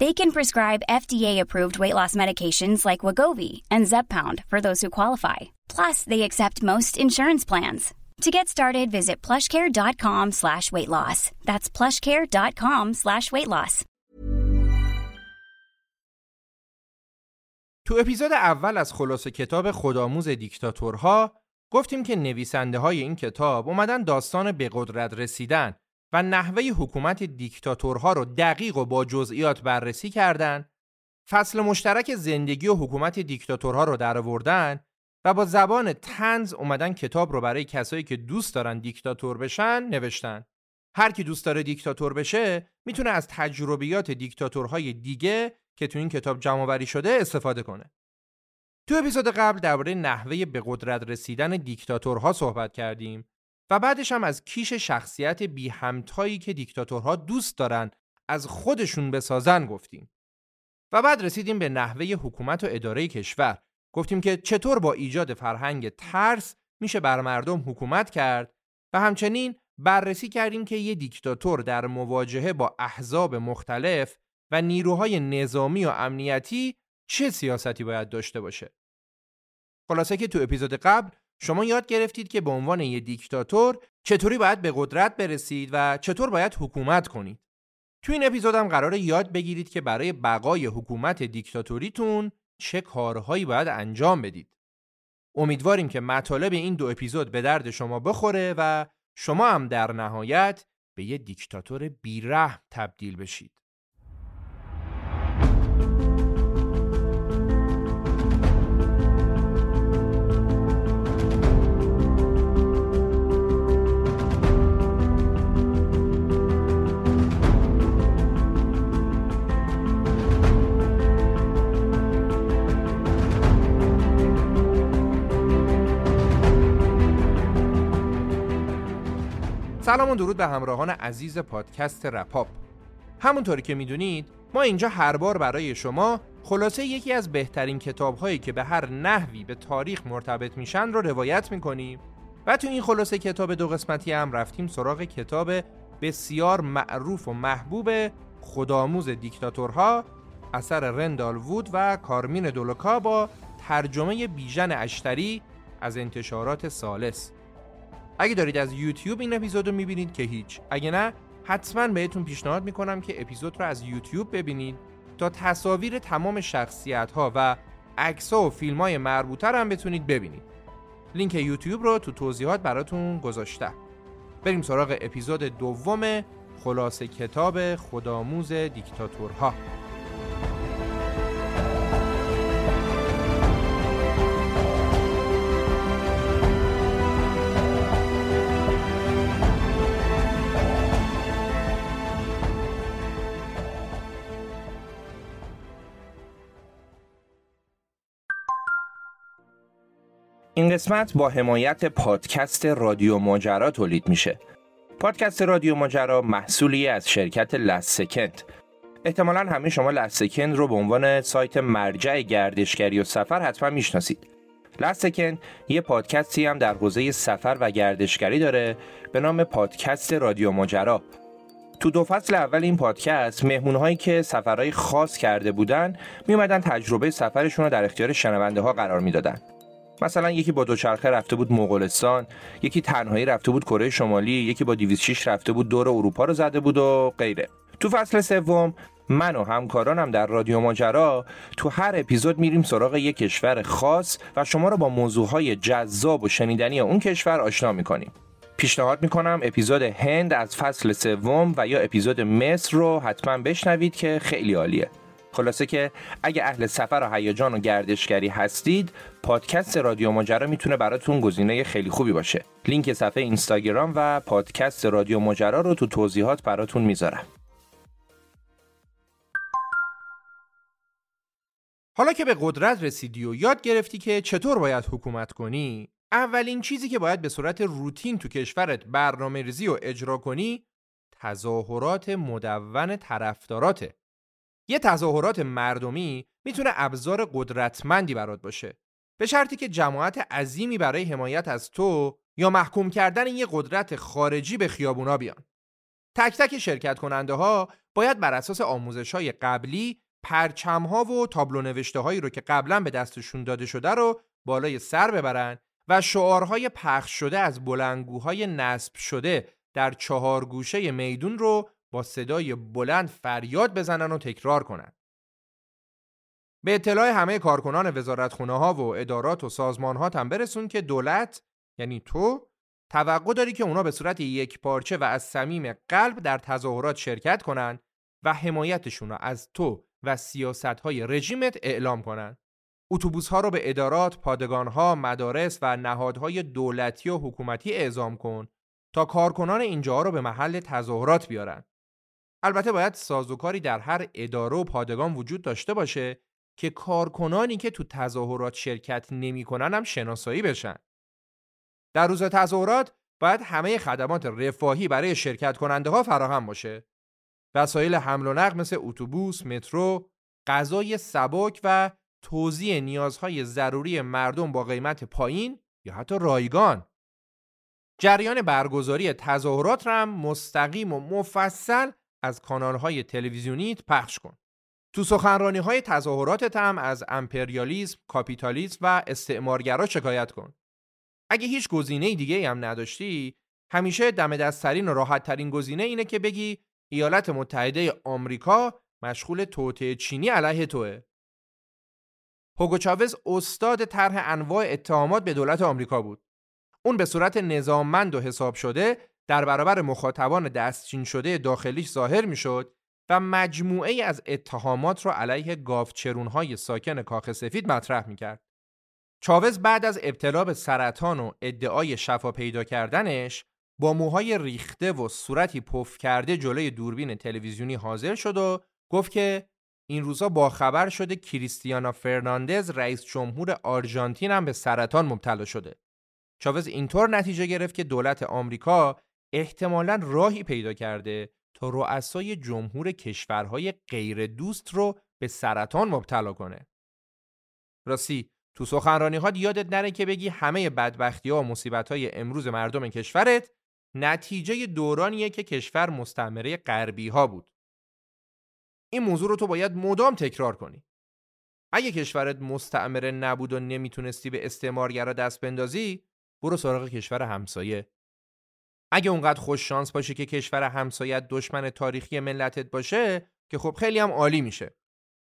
They can prescribe FDA-approved weight loss medications like Wagovi and Zepbound for those who qualify. Plus, they accept most insurance plans. To get started, visit plushcare.com slash weight loss. That's plushcare.com slash weight loss. تو اپیزود اول از خلاصه کتاب خودآموز دیکتاتورها گفتیم که نویسنده های این کتاب اومدن داستان به قدرت رسیدن و نحوه حکومت دیکتاتورها رو دقیق و با جزئیات بررسی کردند، فصل مشترک زندگی و حکومت دیکتاتورها رو درآوردن و با زبان تنز اومدن کتاب رو برای کسایی که دوست دارن دیکتاتور بشن نوشتن. هر کی دوست داره دیکتاتور بشه می‌تونه از تجربیات دیکتاتورهای دیگه که تو این کتاب جمع شده استفاده کنه. تو اپیزود قبل درباره نحوه به قدرت رسیدن دیکتاتورها صحبت کردیم و بعدش هم از کیش شخصیت بی همتایی که دیکتاتورها دوست دارن از خودشون بسازن گفتیم. و بعد رسیدیم به نحوه حکومت و اداره کشور. گفتیم که چطور با ایجاد فرهنگ ترس میشه بر مردم حکومت کرد و همچنین بررسی کردیم که یه دیکتاتور در مواجهه با احزاب مختلف و نیروهای نظامی و امنیتی چه سیاستی باید داشته باشه. خلاصه که تو اپیزود قبل شما یاد گرفتید که به عنوان یه دیکتاتور چطوری باید به قدرت برسید و چطور باید حکومت کنید. تو این اپیزودم قرار یاد بگیرید که برای بقای حکومت دیکتاتوریتون چه کارهایی باید انجام بدید. امیدواریم که مطالب این دو اپیزود به درد شما بخوره و شما هم در نهایت به یه دیکتاتور بیرحم تبدیل بشید. سلام و درود به همراهان عزیز پادکست رپاپ. همونطوری که می‌دونید ما اینجا هر بار برای شما خلاصه یکی از بهترین کتاب هایی که به هر نحوی به تاریخ مرتبط میشن رو روایت می‌کنیم. و تو این خلاصه کتاب دو قسمتی هم رفتیم سراغ کتاب بسیار معروف و محبوب خودآموز دیکتاتورها اثر رندال وود و کارمین دولوکا با ترجمه بیژن اشتری از انتشارات سالس اگه دارید از یوتیوب این اپیزود رو می‌بینید که هیچ. اگه نه حتما بهتون پیشنهاد می‌کنم که اپیزود رو از یوتیوب ببینید تا تصاویر تمام شخصیت ها و عکس و فیلم های مربوطه هم بتونید ببینید. لینک یوتیوب رو تو توضیحات براتون گذاشته بریم سراغ اپیزود دوم خلاصه کتاب خودآموز دیکتاتورها. این قسمت با حمایت پادکست رادیو ماجرا تولید میشه. پادکست رادیو ماجرا محصولی از شرکت لسکند. احتمالا همه شما لسکند رو به عنوان سایت مرجع گردشگری و سفر حتما می‌شناسید. لسکند یه پادکستی هم در حوزه سفر و گردشگری داره به نام پادکست رادیو ماجرا. تو دو فصل اول این پادکست مهمونهایی که سفرهای خاص کرده بودن میومدن تجربه سفرشون رو در اختیار شنونده ها قرار می‌دادن. مثلا یکی با دوچرخه رفته بود مغولستان یکی تنهایی رفته بود کره شمالی یکی با 206 رفته بود دور اروپا رو زده بود و غیره. تو فصل سوم من و همکارانم در رادیو ماجرا تو هر اپیزود میریم سراغ یک کشور خاص و شما رو با موضوعهای جذاب و شنیدنی اون کشور آشنا می‌کنیم. پیشنهاد می‌کنم اپیزود هند از فصل سوم و یا اپیزود مصر رو حتما بشنوید که خیلی عالیه. خلاصه که اگه اهل سفر و هیجان و گردشگری هستید پادکست رادیو ماجرا می‌تونه براتون گزینه خیلی خوبی باشه. لینک صفحه اینستاگرام و پادکست رادیو ماجرا رو تو توضیحات براتون می‌ذارم. حالا که به قدرت رسیدی و یاد گرفتی که چطور باید حکومت کنی اولین چیزی که باید به صورت روتین تو کشورت برنامه ریزی و اجرا کنی تظاهرات مدون طرفداراته. یه تظاهرات مردمی می‌تونه ابزار قدرتمندی برات باشه. به شرطی که جماعت عظیمی برای حمایت از تو یا محکوم کردن یه قدرت خارجی به خیابونا بیان تک تک شرکت کننده ها باید بر اساس آموزش های قبلی پرچم ها و تابلو نوشته هایی رو که قبلا به دستشون داده شده رو بالای سر ببرن و شعارهای پخش شده از بلنگوهای نصب شده در چهار گوشه میدون رو با صدای بلند فریاد بزنن و تکرار کنن. به اطلاع همه کارکنان وزارتخونه ها و ادارات و سازمان ها هم برسون که دولت یعنی تو توقع داری که اونا به صورت یک پارچه و از صمیم قلب در تظاهرات شرکت کنند و حمایتشون را از تو و سیاست های رژیمت اعلام کنند. اتوبوس ها رو به ادارات، پادگان ها، مدارس و نهادهای دولتی و حکومتی اعزام کن تا کارکنان اینجا رو به محل تظاهرات بیارن. البته باید سازوکاری در هر اداره و پادگان وجود داشته باشه که کارکنانی که تو تظاهرات شرکت نمی‌کنن هم شناسایی بشن. در روز تظاهرات باید همه خدمات رفاهی برای شرکت کننده ها فراهم باشه. وسایل حمل و نقل مثل اتوبوس، مترو، غذای سبک و توزیع نیازهای ضروری مردم با قیمت پایین یا حتی رایگان. جریان برگزاری تظاهرات را هم مستقیم و مفصل از کانالهای تلویزیونیت پخش کن. تو سخنرانی های تظاهراتت هم از امپریالیسم، کاپیتالیسم و استعمارگرا شکایت کن. اگه هیچ گزینه دیگه هم نداشتی، همیشه دم دستترین و راحت ترین گزینه اینه که بگی ایالات متحده آمریکا مشغول توطعه چینی علیه توه. هوگو چاوز استاد طرح انواع اتهامات به دولت آمریکا بود. اون به صورت نظاممند و حساب شده در برابر مخاطبان دستچین شده داخلیش ظاهر می‌شد و مجموعه از اتهامات را علیه گاوچرونهای ساکن کاخ سفید مطرح می‌کرد. چاوز بعد از ابتلا به سرطان و ادعای شفا پیدا کردنش با موهای ریخته و صورتی پف کرده جلوی دوربین تلویزیونی حاضر شد و گفت که این روزا با خبر شده کریستیانا فرناندز رئیس جمهور آرژانتین هم به سرطان مبتلا شده. چاوز اینطور نتیجه گرفت که دولت آمریکا احتمالا راهی پیدا کرده تا رؤسای جمهور کشورهای غیر دوست رو به سرطان مبتلا کنه. راستی تو سخنرانی ها یادت نره که بگی همه بدبختی ها و مصیبت های امروز مردم کشورت نتیجه دورانیه که کشور مستعمره غربی ها بود. این موضوع رو تو باید مدام تکرار کنی. اگه کشورت مستعمره نبود و نمی‌تونستی به استعمارگرا دست بندازی، برو سراغ کشور همسایه. اگه اونقدر خوش شانس باشه که کشور همسایت دشمن تاریخی ملتت باشه که خب خیلی هم عالی میشه.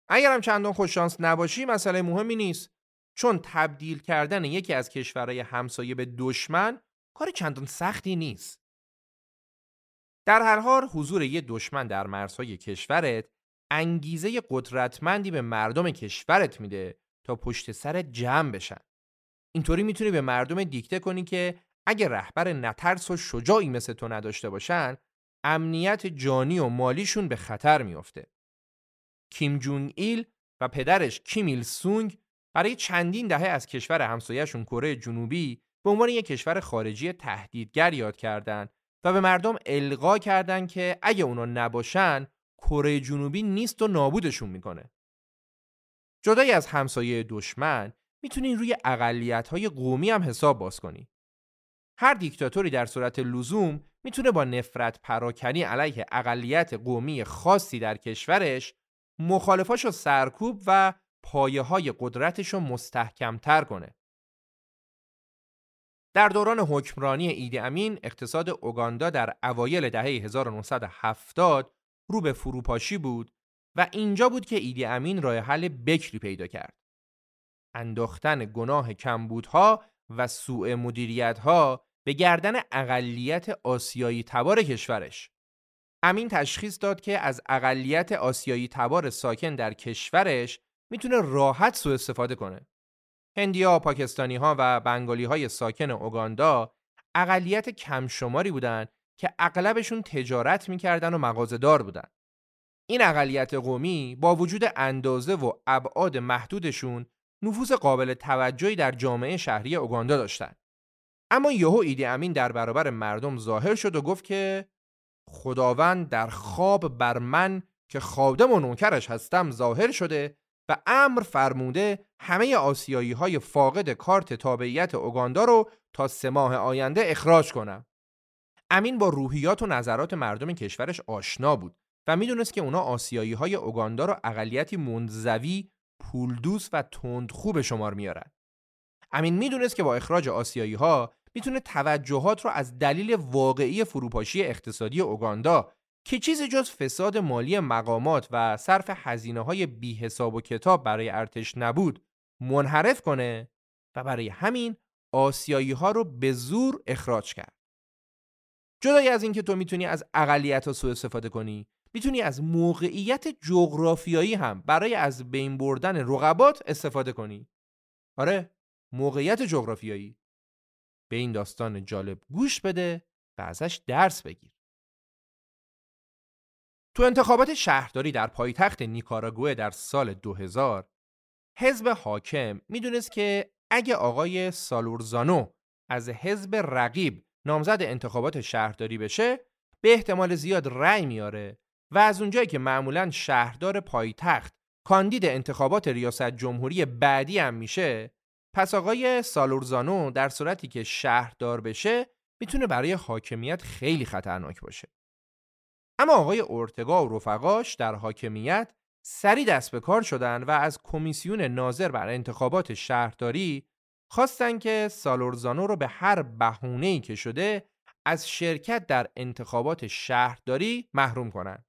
اگر هم چندان خوش شانس نباشی مسئله مهمی نیست چون تبدیل کردن یکی از کشورهای همسایه به دشمن کار چندان سختی نیست. در هر حال حضور یه دشمن در مرزهای کشورت انگیزه قدرتمندی به مردم کشورت میده تا پشت سر جمع بشن. اینطوری می‌تونی به مردم دیکته کنی که اگه رهبر نترس و شجاعی مثل تو نداشته باشن امنیت جانی و مالیشون به خطر میافته. کیم جونگ ایل و پدرش کیم ایل سونگ برای چندین دهه از کشور همسایهشون کره جنوبی به عنوان یک کشور خارجی تهدیدگر یاد کردند و به مردم القا کردند که اگه اونا نباشن کره جنوبی نیست و نابودشون می‌کنه. جدای از همسایه دشمن می‌تونین روی اقلیت های قومی هم حساب باز کنی. هر دیکتاتوری در صورت لزوم می‌تونه با نفرت پراکنی علیه اقلیت قومی خاصی در کشورش مخالفاشو سرکوب و پایه های قدرتش رو مستحکمتر کنه. در دوران حکمرانی ایدی امین اقتصاد اوگاندا در اوایل دهه 1970 رو به فروپاشی بود و اینجا بود که ایدی امین راه حل بکری پیدا کرد. انداختن گناه کمبودها و سوء مدیریتها به گردن اقلیت آسیایی تبار کشورش. امین تشخیص داد که از اقلیت آسیایی تبار ساکن در کشورش می‌تونه راحت سوء استفاده کنه. هندیا، پاکستانی ها و بنگالی های ساکن اوگاندا اقلیت کمشماری بودند که اغلبشون تجارت می‌کردن و مغازه‌دار بودن. این اقلیت قومی با وجود اندازه و ابعاد محدودشون نفوذ قابل توجهی در جامعه شهری اوگاندا داشتند. اما یهو ایدی امین در برابر مردم ظاهر شد و گفت که خداوند در خواب بر من که خادم و نوکرش هستم ظاهر شده و امر فرموده همه آسیایی های فاقد کارت تابعیت اوگاندا رو تا سه ماه آینده اخراج کنم. امین با روحیات و نظرات مردم کشورش آشنا بود و می‌دونست که اونا آسیایی های اوگاندا رو اقلیتی منزوی، پولدوس و تندخو به شمار میارن. امین می‌دونست که با اخراج آسیایی ها می‌تونه توجهات رو از دلیل واقعی فروپاشی اقتصادی اوگاندا که چیزی جز فساد مالی مقامات و صرف هزینه های بی حساب و کتاب برای ارتش نبود منحرف کنه و برای همین آسیایی ها رو به زور اخراج کرد. جدای از اینکه تو می‌تونی از اقلیت ها سوء استفاده کنی می‌تونی از موقعیت جغرافیایی هم برای از بین بردن رقبات استفاده کنی. آره موقعیت جغرافیایی به این داستان جالب گوش بده و ازش درس بگیر. تو انتخابات شهرداری در پایتخت نیکاراگوه در سال 2000 حزب حاکم می‌دونست که اگه آقای سالورزانو از حزب رقیب نامزد انتخابات شهرداری بشه به احتمال زیاد رأی میاره و از اونجایی که معمولا شهردار پایتخت کاندید انتخابات ریاست جمهوری بعدی هم میشه پس آقای سالورزانو در صورتی که شهردار بشه می‌تونه برای حاکمیت خیلی خطرناک باشه. اما آقای اورتگا و رفقاش در حاکمیت سری دست به کار شدن و از کمیسیون ناظر بر انتخابات شهرداری خواستن که سالورزانو رو به هر بهونه‌ای که شده از شرکت در انتخابات شهرداری محروم کنند.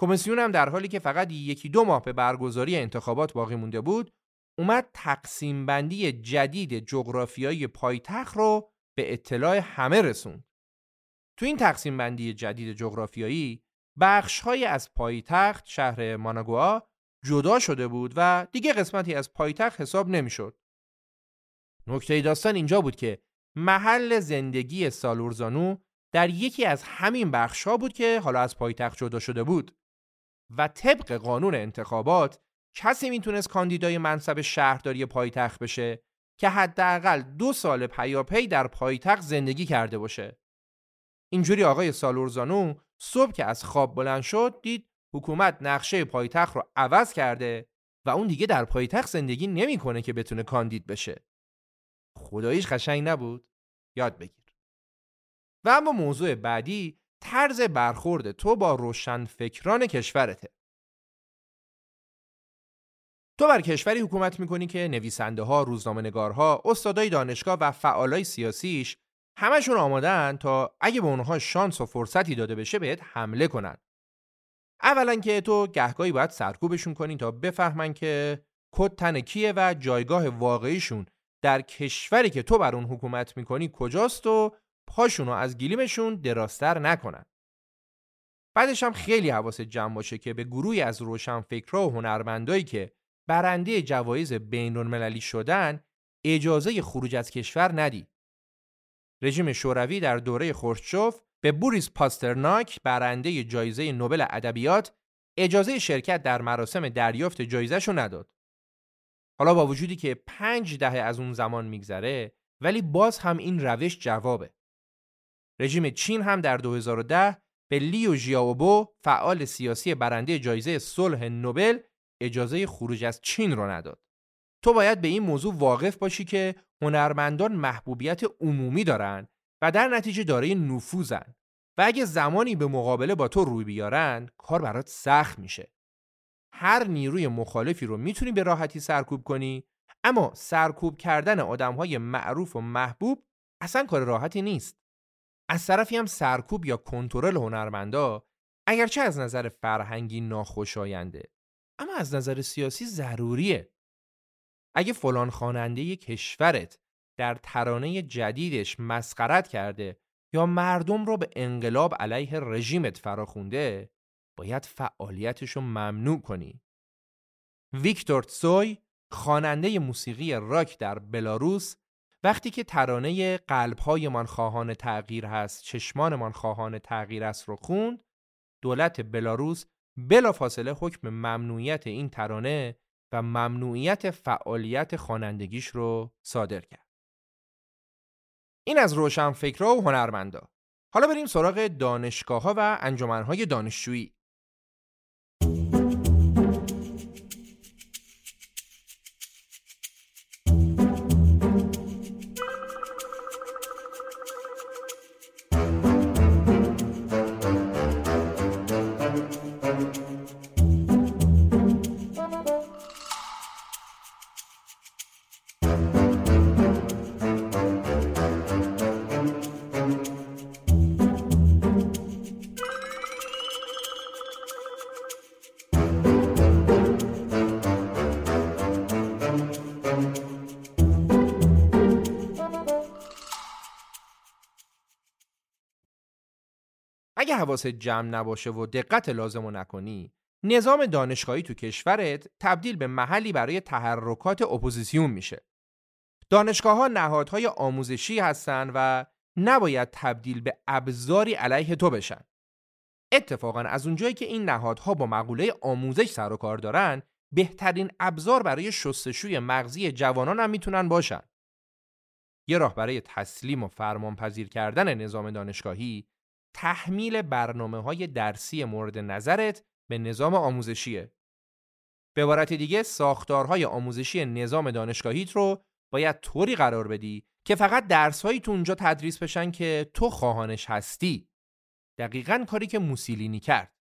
کمیسیون هم در حالی که فقط یکی دو ماه به برگزاری انتخابات باقی مونده بود اومد تقسیم بندی جدید جغرافیایی پایتخت رو به اطلاع همه رسوند. تو این تقسیم بندی جدید جغرافیایی بخشهایی از پایتخت شهر ماناگوا جدا شده بود و دیگه قسمتی از پایتخت حساب نمی‌شد. نکته داستان اینجا بود که محل زندگی سالورزانو در یکی از همین بخشها بود که حالا از پایتخت جدا شده بود و طبق قانون انتخابات کسی می‌تونست کاندیدای منصب شهرداری پایتخت بشه که حداقل دو سال پیاپی در پایتخت زندگی کرده باشه. اینجوری آقای سالورزانو صبح که از خواب بلند شد دید حکومت نقشه پایتخت رو عوض کرده و اون دیگه در پایتخت زندگی نمی‌کنه که بتونه کاندید بشه. خداییش قشنگ نبود؟ یاد بگیر. و اما موضوع بعدی طرز برخورد تو با روشن فکران کشورته. تو بر کشوری حکومت می‌کنی که نویسنده ها، روزنامه‌نگارها، استادای دانشگاه و فعالای سیاسیش همشون آمادن تا اگه به اونها شانس و فرصتی داده بشه بهت حمله کنن. اولا که تو گهگاهی باید سرکوبشون کنی تا بفهمن که کد تن کیه و جایگاه واقعیشون در کشوری که تو بر اون حکومت می‌کنی کجاست و پاشونو از گلیمشون دراستر نکنن. بعدش هم خیلی حواست جمع باشه که به گروهی از روشنفکرها و هنرمندایی که برنده جوایز بین‌المللی شدن اجازه خروج از کشور ندی. رژیم شوروی در دوره خورشچوف به بوریس پاسترناک برنده جایزه نوبل ادبیات اجازه شرکت در مراسم دریافت جایزه نداد. حالا با وجودی که پنج دهه از اون زمان میگذره ولی باز هم این روش جوابه. رژیم چین هم در 2010 به لیو ژیائوبو فعال سیاسی برنده جایزه صلح نوبل اجازه خروج از چین رو نداد. تو باید به این موضوع واقف باشی که هنرمندان محبوبیت عمومی دارن و در نتیجه دارای نفوذن و اگه زمانی به مقابله با تو روی بیارن کار برات سخت میشه. هر نیروی مخالفی رو می‌تونی به راحتی سرکوب کنی اما سرکوب کردن آدمهای معروف و محبوب اصلا کار راحتی نیست. از طرفی هم سرکوب یا کنترل هنرمندا اگرچه از نظر فرهنگی ناخوشاینده اما از نظر سیاسی ضروریه. اگه فلان خواننده کشورت در ترانه جدیدش مسخرت کرده یا مردم را به انقلاب علیه رژیمت فراخونده باید فعالیتش رو ممنوع کنی. ویکتور تسوی خواننده موسیقی راک در بلاروس وقتی که ترانه قلب‌هایمان خواهان تغییر هست چشمانمان خواهان تغییر است رو خوند دولت بلاروس بلافاصله حکم ممنوعیت این ترانه و ممنوعیت فعالیت خوانندگیش رو صادر کرد. این از روشنفکرها و هنرمندا. حالا بریم سراغ دانشگاه ها و انجمنهای دانشجویی. اگه حواست جمع نباشه و دقت لازم رو نکنی نظام دانشگاهی تو کشورت تبدیل به محلی برای تحرکات اپوزیسیون میشه. دانشگاه ها نهادهای آموزشی هستن و نباید تبدیل به ابزاری علیه تو بشن. اتفاقا از اونجایی که این نهادها با مقوله آموزش سر و کار دارن بهترین ابزار برای شستشوی مغزی جوانان هم می‌تونن باشن. یه راه برای تسلیم و فرمانپذیر کردن نظام دانشگاهی تحمیل برنامه های درسی مورد نظرت به نظام آموزشیه. به عبارت دیگه ساختارهای آموزشی نظام دانشگاهیت رو باید طوری قرار بدی که فقط درسهایی تو اونجا تدریس بشن که تو خواهانش هستی. دقیقا کاری که موسیلینی کرد.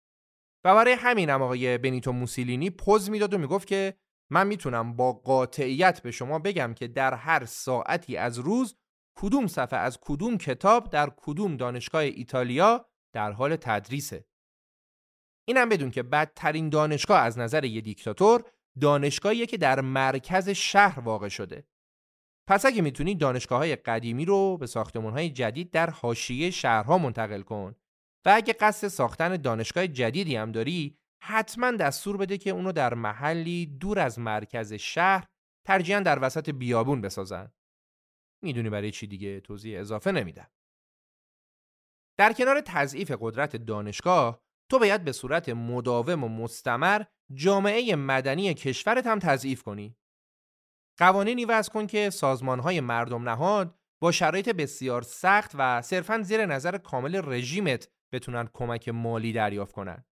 و برای همینم آقای بنیتو موسیلینی پوز می‌داد و می‌گفت که من می‌تونم با قاطعیت به شما بگم که در هر ساعتی از روز کدوم صفحه از کدوم کتاب در کدوم دانشگاه ایتالیا در حال تدریسه. اینم بدون که بدترین دانشگاه از نظر یه دیکتاتور دانشگاهیه که در مرکز شهر واقع شده. پس اگه می‌تونی دانشگاه های قدیمی رو به ساختمان های جدید در حاشیه شهرها منتقل کن و اگه قصد ساختن دانشگاه جدیدی هم داری حتما دستور بده که اونو در محلی دور از مرکز شهر ترجیحاً در وسط بیابون بسازن. می‌دونی برای چی دیگه توضیح اضافه نمیدم. در کنار تضعیف قدرت دانشگاه تو باید به صورت مداوم و مستمر جامعه مدنی کشورت هم تضعیف کنی. قوانینی وضع کن که سازمانهای مردم نهاد با شرایط بسیار سخت و صرفا زیر نظر کامل رژیمت بتونن کمک مالی دریافت کنن.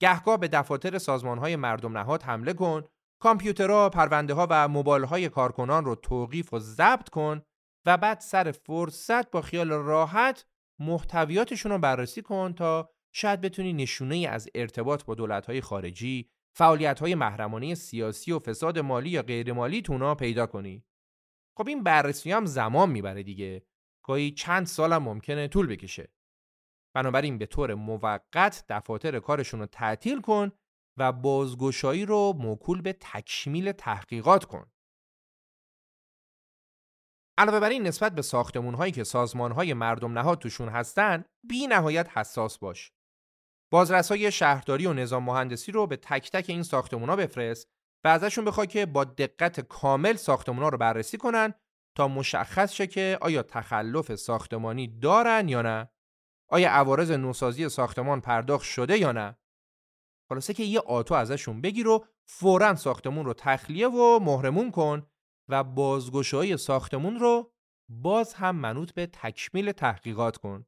گهگاه به دفاتر سازمانهای مردم نهاد حمله کن کامپیوترها، پرونده ها و موبایل های کارکنان رو توقیف و ضبط کن و بعد سر فرصت با خیال راحت محتویاتشون رو بررسی کن تا شاید بتونی نشونه از ارتباط با دولت های خارجی، فعالیت های محرمانه سیاسی و فساد مالی یا غیر مالی تونا پیدا کنی. خب این بررسی هم زمان می‌بره دیگه. گاهی چند سالم ممکنه طول بکشه. بنابراین به طور موقت دفاتر کارشون رو تعطیل کن و بازگشایی رو موکول به تکمیل تحقیقات کن. علاوه بر این نسبت به ساختمون هایی که سازمان های مردم نهاد توشون هستن بی نهایت حساس باش. بازرسای شهرداری و نظام مهندسی رو به تک تک این ساختمون ها بفرست و ازشون بخوای که با دقت کامل ساختمون ها رو بررسی کنن تا مشخص شه که آیا تخلف ساختمانی دارن یا نه؟ آیا عوارض نوسازی ساختمان پرداخت شده یا نه؟ خلاصه که یه آتو ازشون بگیر و فورا ساختمون رو تخلیه و مهرمون کن و بازگشایی ساختمون رو باز هم منوط به تکمیل تحقیقات کن.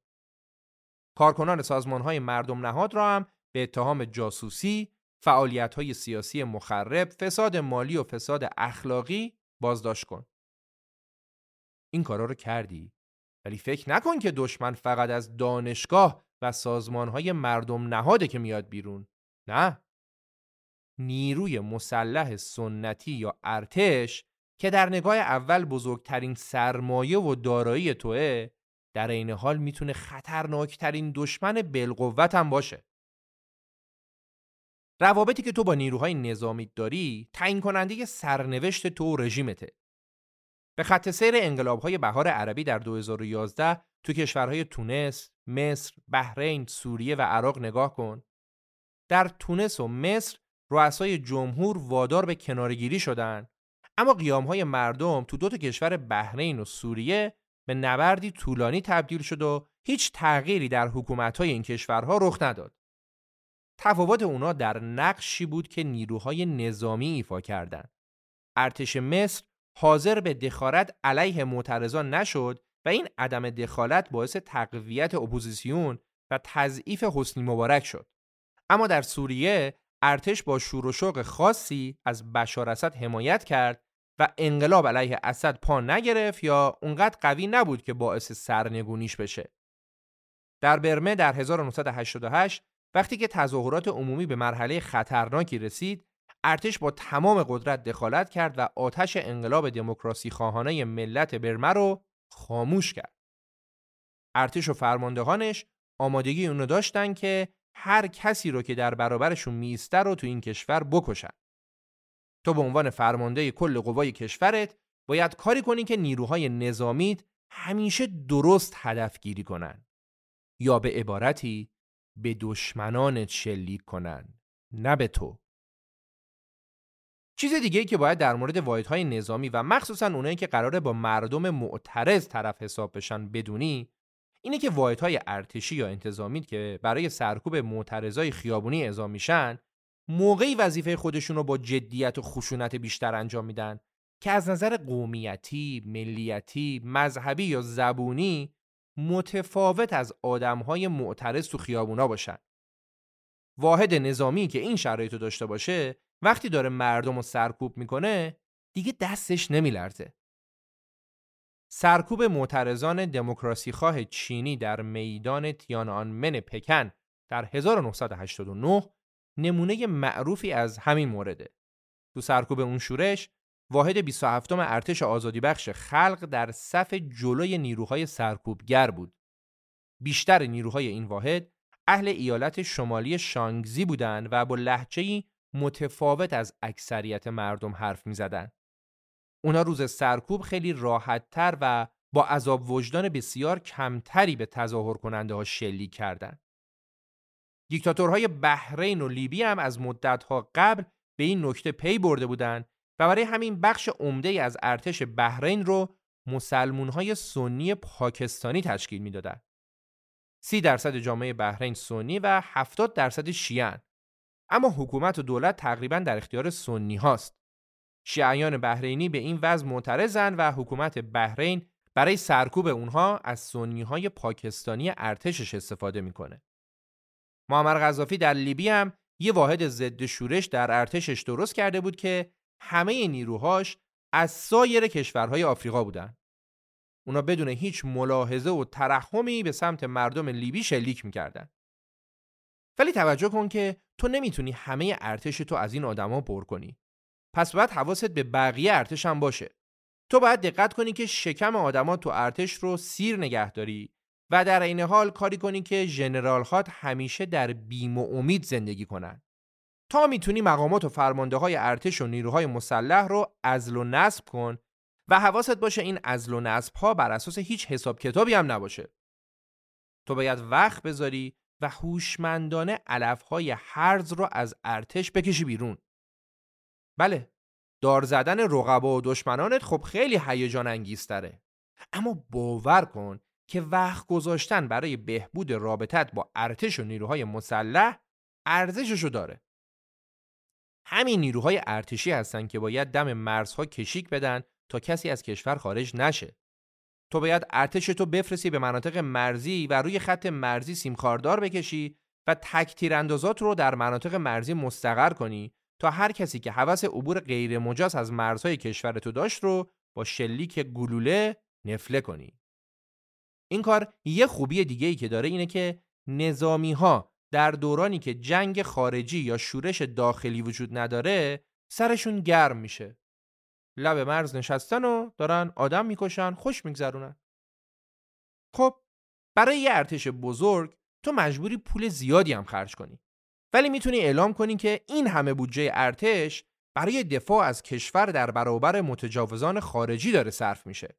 کارکنان سازمان های مردم نهاد را هم به اتهام جاسوسی، فعالیت های سیاسی مخرب، فساد مالی و فساد اخلاقی بازداشت کن. این کارا رو کردی ولی فکر نکن که دشمن فقط از دانشگاه و سازمان های مردم نهاده که میاد بیرون. نه. نیروی مسلح سنتی یا ارتش که در نگاه اول بزرگترین سرمایه و دارایی توه در این حال می‌تونه خطرناکترین دشمن بالقوت هم باشه. روابطی که تو با نیروهای نظامی داری تعیین کننده سرنوشت تو و رژیمته. به خط سیر انقلابهای بهار عربی در 2011 تو کشورهای تونس، مصر، بحرین، سوریه و عراق نگاه کن. در تونس و مصر رؤسای جمهور وادار به کنارگیری شدند اما قیامهای مردم تو دو تا کشور بحرین و سوریه به نبردی طولانی تبدیل شد و هیچ تغییری در حکومتهای این کشورها رخ نداد. تفاوت اونا در نقشی بود که نیروهای نظامی ایفا کردند. ارتش مصر حاضر به دخالت علیه معترضان نشد و این عدم دخالت باعث تقویت اپوزیسیون و تضعیف حسنی مبارک شد. اما در سوریه ارتش با شور و شوق خاصی از بشار اسد حمایت کرد و انقلاب علیه اسد پا نگرفت یا اونقدر قوی نبود که باعث سرنگونیش بشه. در برمه در 1988 وقتی که تظاهرات عمومی به مرحله خطرناکی رسید، ارتش با تمام قدرت دخالت کرد و آتش انقلاب دموکراسی خواهانه ملت برمه رو خاموش کرد. ارتش و فرماندهانش آمادگی اونو داشتن که هر کسی رو که در برابرشون میسته رو تو این کشور بکشن. تو به عنوان فرمانده کل قوای کشورت باید کاری کنی که نیروهای نظامیت همیشه درست هدف گیری کنن یا به عبارتی به دشمنانت شلیک کنن نه به تو چیز دیگه که باید در مورد واحدهای نظامی و مخصوصا اونایی که قراره با مردم معترض طرف حساب بشن بدونی اینه که واحدهای ارتشی یا انتظامی که برای سرکوب معترضای خیابونی اعزام میشن موقعی وظیفه خودشون رو با جدیت و خشونت بیشتر انجام میدن که از نظر قومیتی، ملیتی، مذهبی یا زبونی متفاوت از آدمهای معترض تو خیابونا باشن. واحد نظامی که این شرایط رو داشته باشه وقتی داره مردم رو سرکوب می‌کنه دیگه دستش نمیلرزه. سرکوب معترضان دموکراسی خواه چینی در میدان تیانانمن پکن در 1989 نمونه معروفی از همین مورده. تو سرکوب اون شورش واحد 27 ارتش آزادی بخش خلق در صف جلوی نیروهای سرکوبگر بود. بیشتر نیروهای این واحد اهل ایالت شمالی شانگزی بودند و با لحجه‌ای متفاوت از اکثریت مردم حرف می زدن. اونا روز سرکوب خیلی راحتتر و با عذاب وجدان بسیار کمتری به تظاهر کننده ها شلیک کردند. دیکتاتورهای بحرین و لیبی هم از مدتها قبل به این نکته پی برده بودند و برای همین بخش عمده از ارتش بحرین رو مسلمونهای سنی پاکستانی تشکیل می‌دادند. سی درصد جامعه بحرین سنی و 70 درصد شیعن. اما حکومت و دولت تقریبا در اختیار سنی هاست. شیعیان بحرینی به این وضع معترضن و حکومت بحرین برای سرکوب اونها از سنی های پاکستانی ارتشش استفاده می‌کنه. معمر غذافی در لیبی هم یه واحد ضد شورش در ارتشش درست کرده بود که همه نیروهاش از سایر کشورهای آفریقا بودن. اونا بدون هیچ ملاحظه و ترحمی به سمت مردم لیبی شلیک می‌کردن. ولی توجه کن که تو نمی‌تونی همه ارتش تو از این آدما پر کنی. پس باید حواست به بقیه ارتش هم باشه. تو باید دقت کنی که شکم آدما تو ارتش رو سیر نگه داری و در این حال کاری کنی که ژنرال همیشه در بیم و امید زندگی کنن. تا می‌تونی مقامات و فرمانده های ارتش و نیروهای مسلح رو ازل و نصب کن و حواست باشه این ازل و نصب ها بر اساس هیچ حساب کتابی هم نباشه. تو باید وقت بذاری و هوشمندانه علف های هرز رو از ارتش بکشی بیرون. بله، دار زدن رقبا و دشمنانت خب خیلی هیجان انگیزتره. اما باور کن که وقت گذاشتن برای بهبود رابطت با ارتش و نیروهای مسلح ارزششو داره. همین نیروهای ارتشی هستن که باید دم مرزها کشیک بدن تا کسی از کشور خارج نشه. تو باید ارتش تو بفرستی به مناطق مرزی و روی خط مرزی سیمخاردار بکشی و تک تیراندازات رو در مناطق مرزی مستقر کنی تا هر کسی که حوث عبور غیر مجاز از مرزهای کشور تو داشت رو با شلیک گلوله نفله کنی. این کار یه خوبی دیگه ای که داره اینه که نظامی ها در دورانی که جنگ خارجی یا شورش داخلی وجود نداره سرشون گرم میشه. لب مرز نشستن و دارن آدم می‌کشن خوش میگذرونن. خب برای یه ارتش بزرگ تو مجبوری پول زیادی هم خرج کنی. ولی می‌تونی اعلام کنی که این همه بودجه ارتش برای دفاع از کشور در برابر متجاوزان خارجی داره صرف میشه.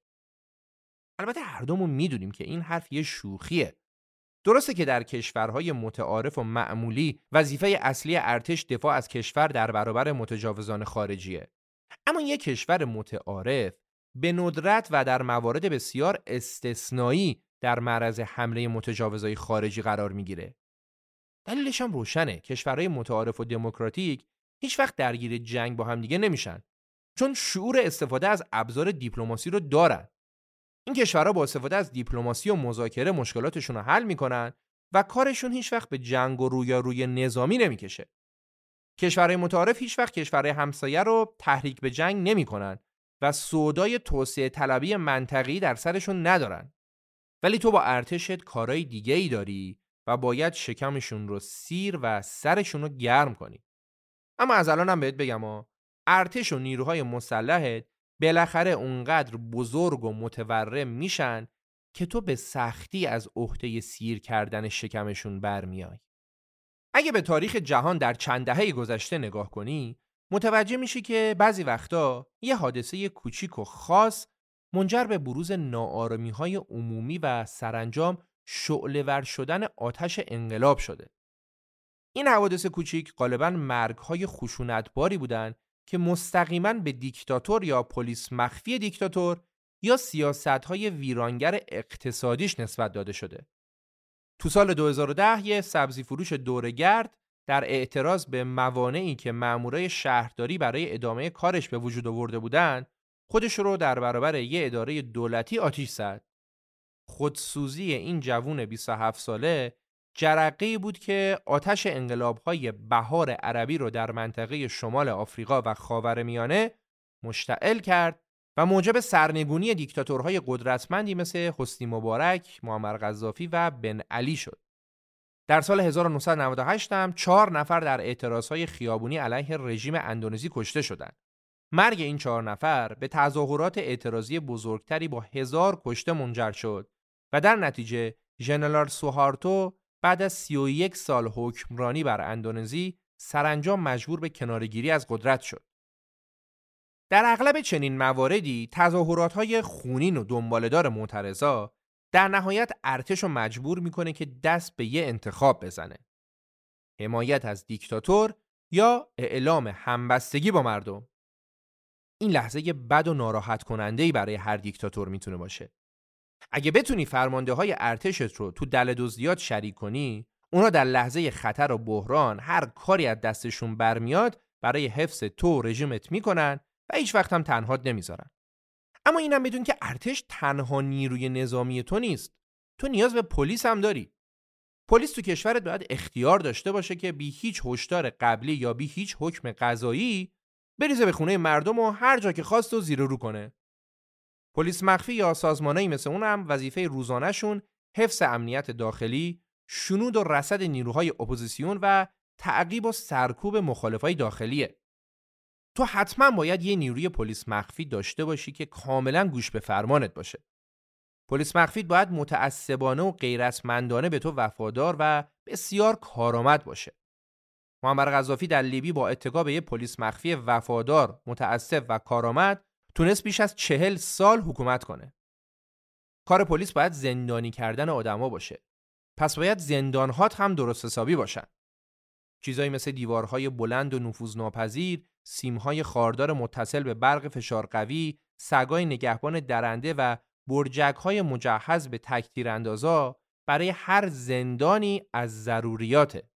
البته هر دومون می‌دونیم که این حرف یه شوخیه. درسته که در کشورهای متعارف و معمولی وظیفه اصلی ارتش دفاع از کشور در برابر متجاوزان خارجیه. اما یک کشور متعارف به ندرت و در موارد بسیار استثنایی در معرض حمله متجاوزهای خارجی قرار می‌گیره. دلیلش هم روشنه. کشورهای متعارف و دموکراتیک هیچ وقت درگیر جنگ با هم دیگه نمیشن. چون شعور استفاده از ابزار دیپلماسی رو دارن. این کشورها با استفاده از دیپلماسی و مذاکره مشکلاتشون رو حل می‌کنن و کارشون هیچ وقت به جنگ و روی نظامی نمی‌کشه. کشورهای متعارف هیچ وقت کشورهای همسایه رو تحریک به جنگ نمی‌کنن و سودای توسعه طلبی منطقی در سرشون ندارن. ولی تو با ارتشت کارهای دیگه ای داری و باید شکمشون رو سیر و سرشون رو گرم کنی. اما از الانم بهت بگم ها ارتش و نیروهای مسلحت بالاخره اونقدر بزرگ و متورم میشن که تو به سختی از عهده سیر کردن شکمشون برمیای. اگه به تاریخ جهان در چند دهه گذشته نگاه کنی متوجه میشی که بعضی وقتا یه حادثه کوچیک و خاص منجر به بروز ناآرامی های عمومی و سرانجام شعله شدن آتش انقلاب شده. این حوادث کوچیک غالبا مرگ های خشونتباری بودند که مستقیما به دیکتاتور یا پلیس مخفی دیکتاتور یا سیاست های ویرانگر اقتصادیش نسبت داده شده. تو سال 2010 یه سبزی فروش دورگرد در اعتراض به موانعی که مامورای شهرداری برای ادامه کارش به وجود آورده بودند، خودش رو در برابر یه اداره دولتی آتیش زد. خودسوزی این جوون 27 ساله جرقه بود که آتش انقلابهای بهار عربی رو در منطقه شمال آفریقا و خاورمیانه مشتعل کرد و موجب سرنگونی دیکتاتورهای قدرتمندی مثل حسنی مبارک، معمر قذافی و بن علی شد. در سال 1998 هم چهار نفر در اعتراضهای خیابونی علیه رژیم اندونزی کشته شدند. مرگ این چهار نفر به تظاهرات اعتراضی بزرگتری با هزار کشته منجر شد و در نتیجه ژنرال سوهارتو بعد از 31 سال حکمرانی بر اندونزی سرانجام مجبور به کنارگیری از قدرت شد. در اغلب چنین مواردی تظاهرات های خونین و دنبالدار معترضا در نهایت ارتش رو مجبور می‌کنه که دست به یه انتخاب بزنه. حمایت از دیکتاتور یا اعلام همبستگی با مردم. این لحظه بد و ناراحت کننده برای هر دیکتاتور می‌تونه باشه. اگه بتونی فرمانده های ارتشت رو تو دل دزدیات شریک کنی اونا در لحظه خطر و بحران هر کاری از دستشون برمیاد برای حفظ تو رژیمت می‌کنن و هیچ وقت هم تنهات نمی‌ذارن. اما اینم بدون که ارتش تنها نیروی نظامی تو نیست. تو نیاز به پلیس هم داری. پلیس تو کشورت باید اختیار داشته باشه که بی هیچ هشدار قبلی یا بی هیچ حکم قضایی بریزه به خونه مردم و هر جا که خواست و زیر رو کنه. پلیس مخفی یا سازمانایی مثل اون هم وظیفه روزانهشون حفظ امنیت داخلی، شنود و رصد نیروهای اپوزیسیون و تعقیب و سرکوب مخالفای داخلیه. تو حتما باید یه نیروی پلیس مخفی داشته باشی که کاملا گوش به فرمانت باشه. پلیس مخفی باید متعصبانه و غیرتمندانه به تو وفادار و بسیار کارآمد باشه. معمر قذافی در لیبی با اتکا به یه پلیس مخفی وفادار، متعصب و کارآمد تونست بیش از چهل سال حکومت کنه. کار پلیس باید زندانی کردن آدما باشه. پس باید زندانهات هم درست حسابی باشن. چیزایی مثل دیوارهای بلند و نفوذناپذیر، سیمهای خاردار متصل به برق فشار قوی، سگای نگهبان درنده و برجکهای مجهز به تکتیر اندازا برای هر زندانی از ضروریاته.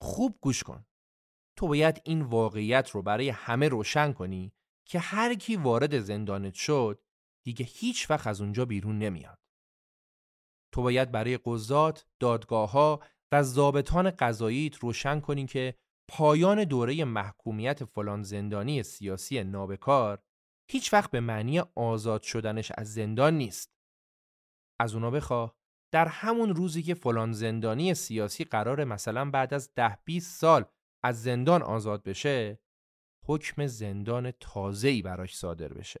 خوب گوش کن. تو باید این واقعیت رو برای همه روشن کنی که هر کی وارد زندانت شد دیگه هیچ وقت از اونجا بیرون نمیاد. تو باید برای قضات، دادگاه ها و ضابطان قضاییت روشن کنی که پایان دوره محکومیت فلان زندانی سیاسی نابکار هیچ وقت به معنی آزاد شدنش از زندان نیست. از اونا بخواه در همون روزی که فلان زندانی سیاسی قرار مثلا بعد از ده 20 سال از زندان آزاد بشه حکم زندان تازه‌ای براش صادر بشه.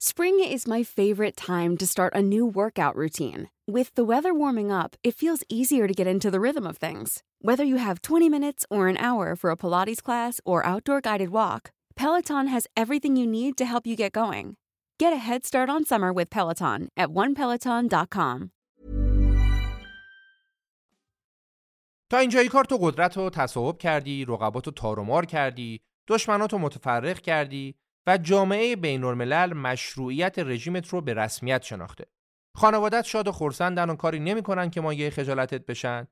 Spring is my favorite time to start a new workout routine. With the weather warming up, it feels easier to get into the rhythm of things. Whether you have 20 minutes or an hour for a Pilates class or outdoor guided walk, Peloton has everything you need to help you get going. Get a head start on summer with Peloton at onepeloton.com. تا اینجای کار تو قدرت رو تصاحب کردی، رقبات رو تارومار کردی، دشمنات رو متفرق کردی و جامعه بین الملل مشروعیت رژیمت رو به رسمیت شناخته. خانوادت شاد و خرسندن و کاری نمی‌کنن که مایه خجالتت بشن.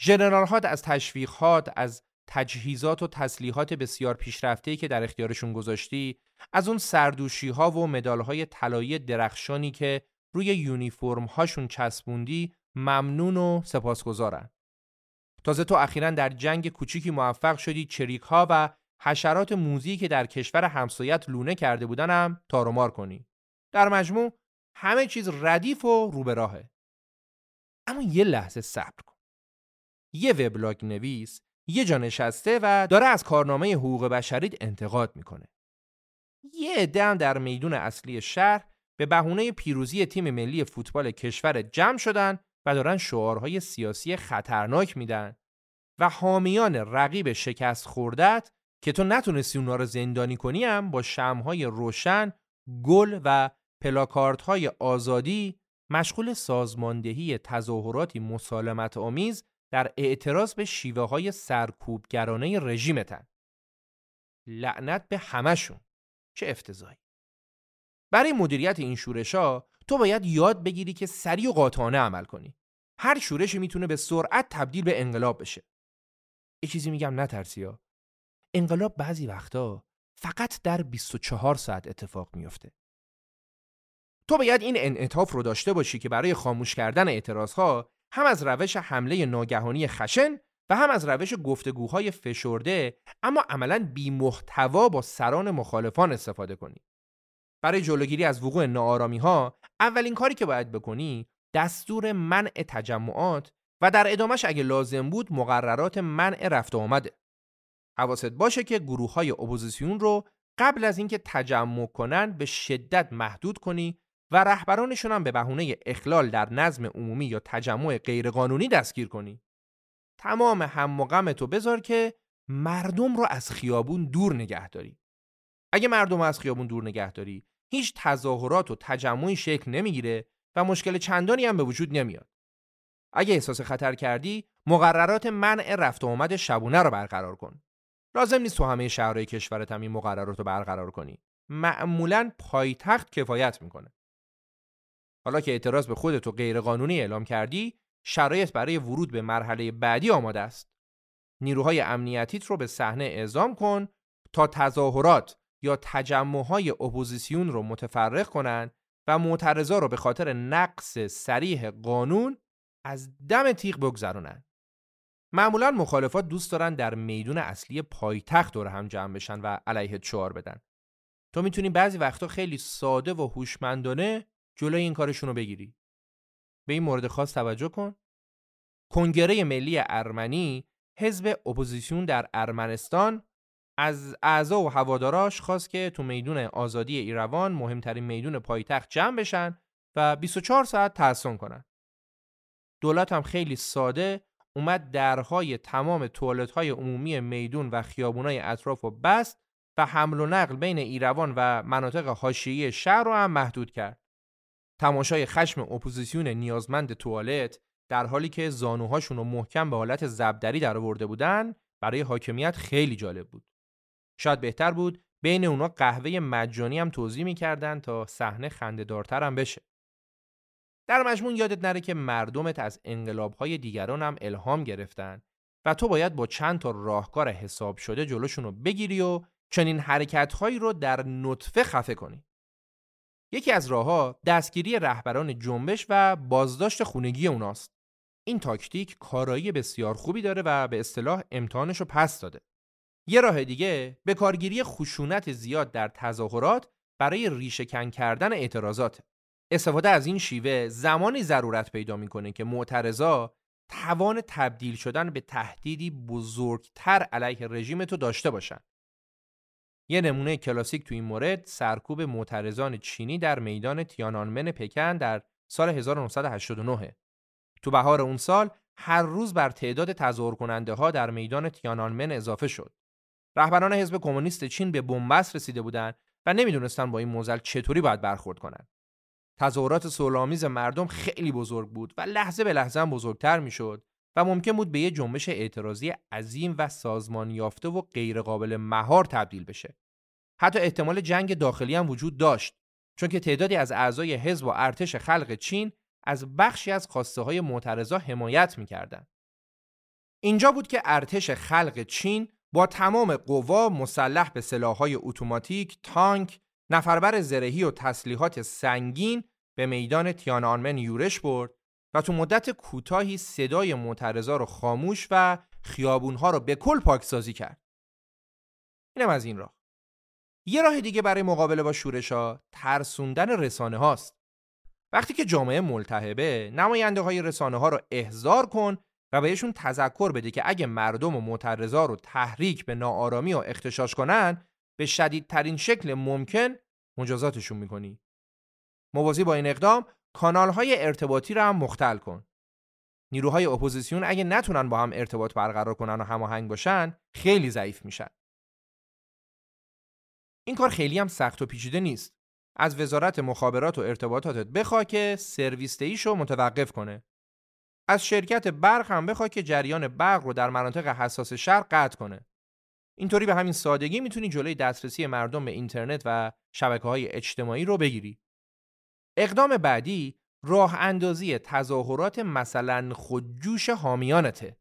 ژنرال هات از تشویقات از تجهیزات و تسلیحات بسیار پیشرفته‌ای که در اختیارشون گذاشتی، از اون سردوشی ها و مدال های طلایی درخشانی که روی یونیفرم هاشون چسبوندی ممنون و سپاسگزارن. تازه تو اخیرا در جنگ کوچیکی موفق شدی چریک ها و حشرات موزی که در کشور همسایت لونه کرده بودنم تارومار کنی. در مجموع همه چیز ردیف و رو به راهه. اما یه لحظه صبر کن. یه وبلاگ نویس یه جا نشسته و داره از کارنامه حقوق بشریت انتقاد می‌کنه. یه عده در میدون اصلی شهر به بهونه پیروزی تیم ملی فوتبال کشور جمع شدن و دارن شعارهای سیاسی خطرناک میدن و حامیان رقیب شکست خوردت که تو نتونستی اونا رو زندانی کنی هم با شمهای روشن، گل و پلاکارت های آزادی مشغول سازماندهی تظاهراتی مسالمت آمیز در اعتراض به شیوه های سرکوبگرانه رژیمتن. لعنت به همشون. چه افتضاحی. برای مدیریت این شورش ها تو باید یاد بگیری که سریع و قاطعانه عمل کنی. هر شورشی می‌تونه به سرعت تبدیل به انقلاب بشه. یه چیزی میگم نترسیا. انقلاب بعضی وقتا فقط در 24 ساعت اتفاق میفته. تو باید این انعطاف رو داشته باشی که برای خاموش کردن اعتراضها هم از روش حمله ناگهانی خشن و هم از روش گفتگوهای فشرده اما عملا بی محتوا با سران مخالفان استفاده کنی. برای جلوگیری از وقوع ناآرامی ها اولین کاری که باید بکنی دستور منع تجمعات و در ادامش اگه لازم بود مقررات منع رفت آمده. حواست باشه که گروه های اپوزیسیون رو قبل از اینکه تجمع کنن به شدت محدود کنی و رهبرانشون هم به بهونه اخلال در نظم عمومی یا تجمع غیرقانونی دستگیر کنی. تمام هم و غمتو بذار که مردم رو از خیابون دور نگه داری. اگه مردم از خیابون دور نگه داری، هیچ تظاهرات و تجمعی شکل نمی‌گیره و مشکل چندانی هم به وجود نمیاد. اگه احساس خطر کردی، مقررات منع رفت و آمد شبونه رو برقرار کن. لازم نیست تو همه شهرهای کشورت هم این مقررات رو برقرار کنی. معمولا پایتخت کفایت می‌کنه. حالا که اعتراض به خودتو غیرقانونی اعلام کردی، شرایط برای ورود به مرحله بعدی آماده است. نیروهای امنیتیت رو به صحنه اعزام کن تا تظاهرات یا تجمعهای اپوزیسیون رو متفرق کنند و معترضا رو به خاطر نقض صریح قانون از دم تیغ بگذرونن. معمولا مخالفات دوست دارن در میدون اصلی پایتخت دور هم جمع بشن و علیه شعار بدن. تو می‌تونی بعضی وقتا خیلی ساده و هوشمندانه جلوی این کارشون رو بگیری. به این مورد خاص توجه کن. کنگره ملی ارمنی حزب اپوزیسیون در ارمنستان از اعضا و هواداراش خواست که تو میدون آزادی ایروان مهمترین میدون پایتخت جمع بشن و 24 ساعت تحصن کنن. دولت هم خیلی ساده اومد درهای تمام توالت های عمومی میدون و خیابونای اطراف و بست و حمل و نقل بین ایروان و مناطق حاشیه‌ای شهر رو هم محدود کرد. تماشای خشم اپوزیسیون نیازمند توالت در حالی که زانوهاشون رو محکم به حالت زبدری درآورده بودن برای حاکمیت خیلی جالب بود. شاید بهتر بود بین اونا قهوه مجانی هم توضیح می‌کردن تا صحنه خندهدارتر هم بشه. در مجموع یادت نره که مردمت از انقلابهای دیگران هم الهام گرفتن و تو باید با چند تا راهکار حساب شده جلوشون رو بگیری و چنین حرکتهایی رو در نطفه خفه کنی. یکی از راهها دستگیری رهبران جنبش و بازداشت خونگی اوناست. این تاکتیک کارایی بسیار خوبی داره و به اصطلاح امتحانش رو پس داده. یه راه دیگه به کارگیری خشونت زیاد در تظاهرات برای ریشه کن کردن اعتراضات. استفاده از این شیوه زمانی ضرورت پیدا می‌کنه که معترضا توان تبدیل شدن به تهدیدی بزرگتر علیه رژیم تو داشته باشن. یه نمونه کلاسیک تو این مورد سرکوب معترضان چینی در میدان تیانانمن پکن در سال 1989 تو بهار اون سال هر روز بر تعداد تظاهر کننده ها در میدان تیانانمن اضافه شد. رهبران حزب کمونیست چین به بنبست رسیده بودند و نمی‌دونستن با این موزل چطوری باید برخورد کنند. تظاهرات صلحآمیز مردم خیلی بزرگ بود و لحظه به لحظه هم بزرگتر می‌شد و ممکن بود به یه جنبش اعتراضی عظیم و سازمان یافته و غیرقابل مهار تبدیل بشه. حتی احتمال جنگ داخلی هم وجود داشت چون که تعدادی از اعضای حزب و ارتش خلق چین از بخشی از خواسته های معترضا حمایت می‌کردند. اینجا بود که ارتش خلق چین با تمام قوا مسلح به سلاح‌های اتوماتیک، تانک، نفربر زرهی و تسلیحات سنگین به میدان تیانانمن یورش برد و تو مدت کوتاهی صدای معترضا رو خاموش و خیابونها رو به کل پاکسازی کرد. اینم از این راه. یه راه دیگه برای مقابله با شورشا ترسوندن رسانه هاست. وقتی که جامعه ملتهبه نماینده های رسانه ها رو احضار کن و بهشون تذکر بده که اگه مردم و معترضا رو تحریک به ناآرامی و اغتشاش کنن به شدیدترین شکل ممکن مجازاتشون می‌کنی. موازی با این اقدام کانال های ارتباطی رو هم مختل کن. نیروهای اپوزیسیون اگه نتونن با هم ارتباط برقرار کنن و هماهنگ باشن خیلی ضعیف میشن. این کار خیلی هم سخت و پیچیده نیست. از وزارت مخابرات و ارتباطاتت بخوا که سرویس رو متوقف کنه. از شرکت برق هم بخوا که جریان برق رو در مناطق حساس شهر قطع کنه. اینطوری به همین سادگی می‌تونی جلوی دسترسی مردم به اینترنت و شبکه های اجتماعی رو بگیری. اقدام بعدی راه اندازی تظاهرات مثلا خودجوش حامیانته.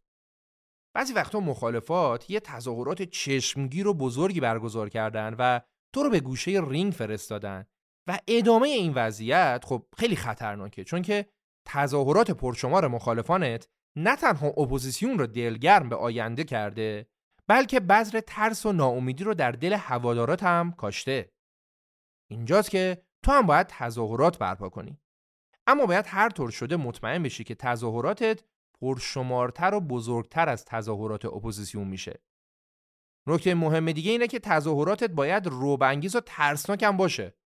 بعضی وقتا مخالفات یه تظاهرات چشمگیر و بزرگی برگزار کردن و تو رو به گوشه رینگ فرستادن و ادامه این وضعیت خب خیلی خطرناکه چون که تظاهرات پرشمار مخالفانت نه تنها اپوزیسیون رو دلگرم به آینده کرده بلکه بذر ترس و ناامیدی رو در دل هوادارات هم کاشته. اینجاست که تو هم باید تظاهرات برپا کنی. اما باید هر طور شده مطمئن بشی که تظاهراتت پرشمارتر و بزرگتر از تظاهرات اپوزیسیون میشه. نکته مهم دیگه اینه که تظاهراتت باید رعب‌انگیز و ترسناک هم باشه.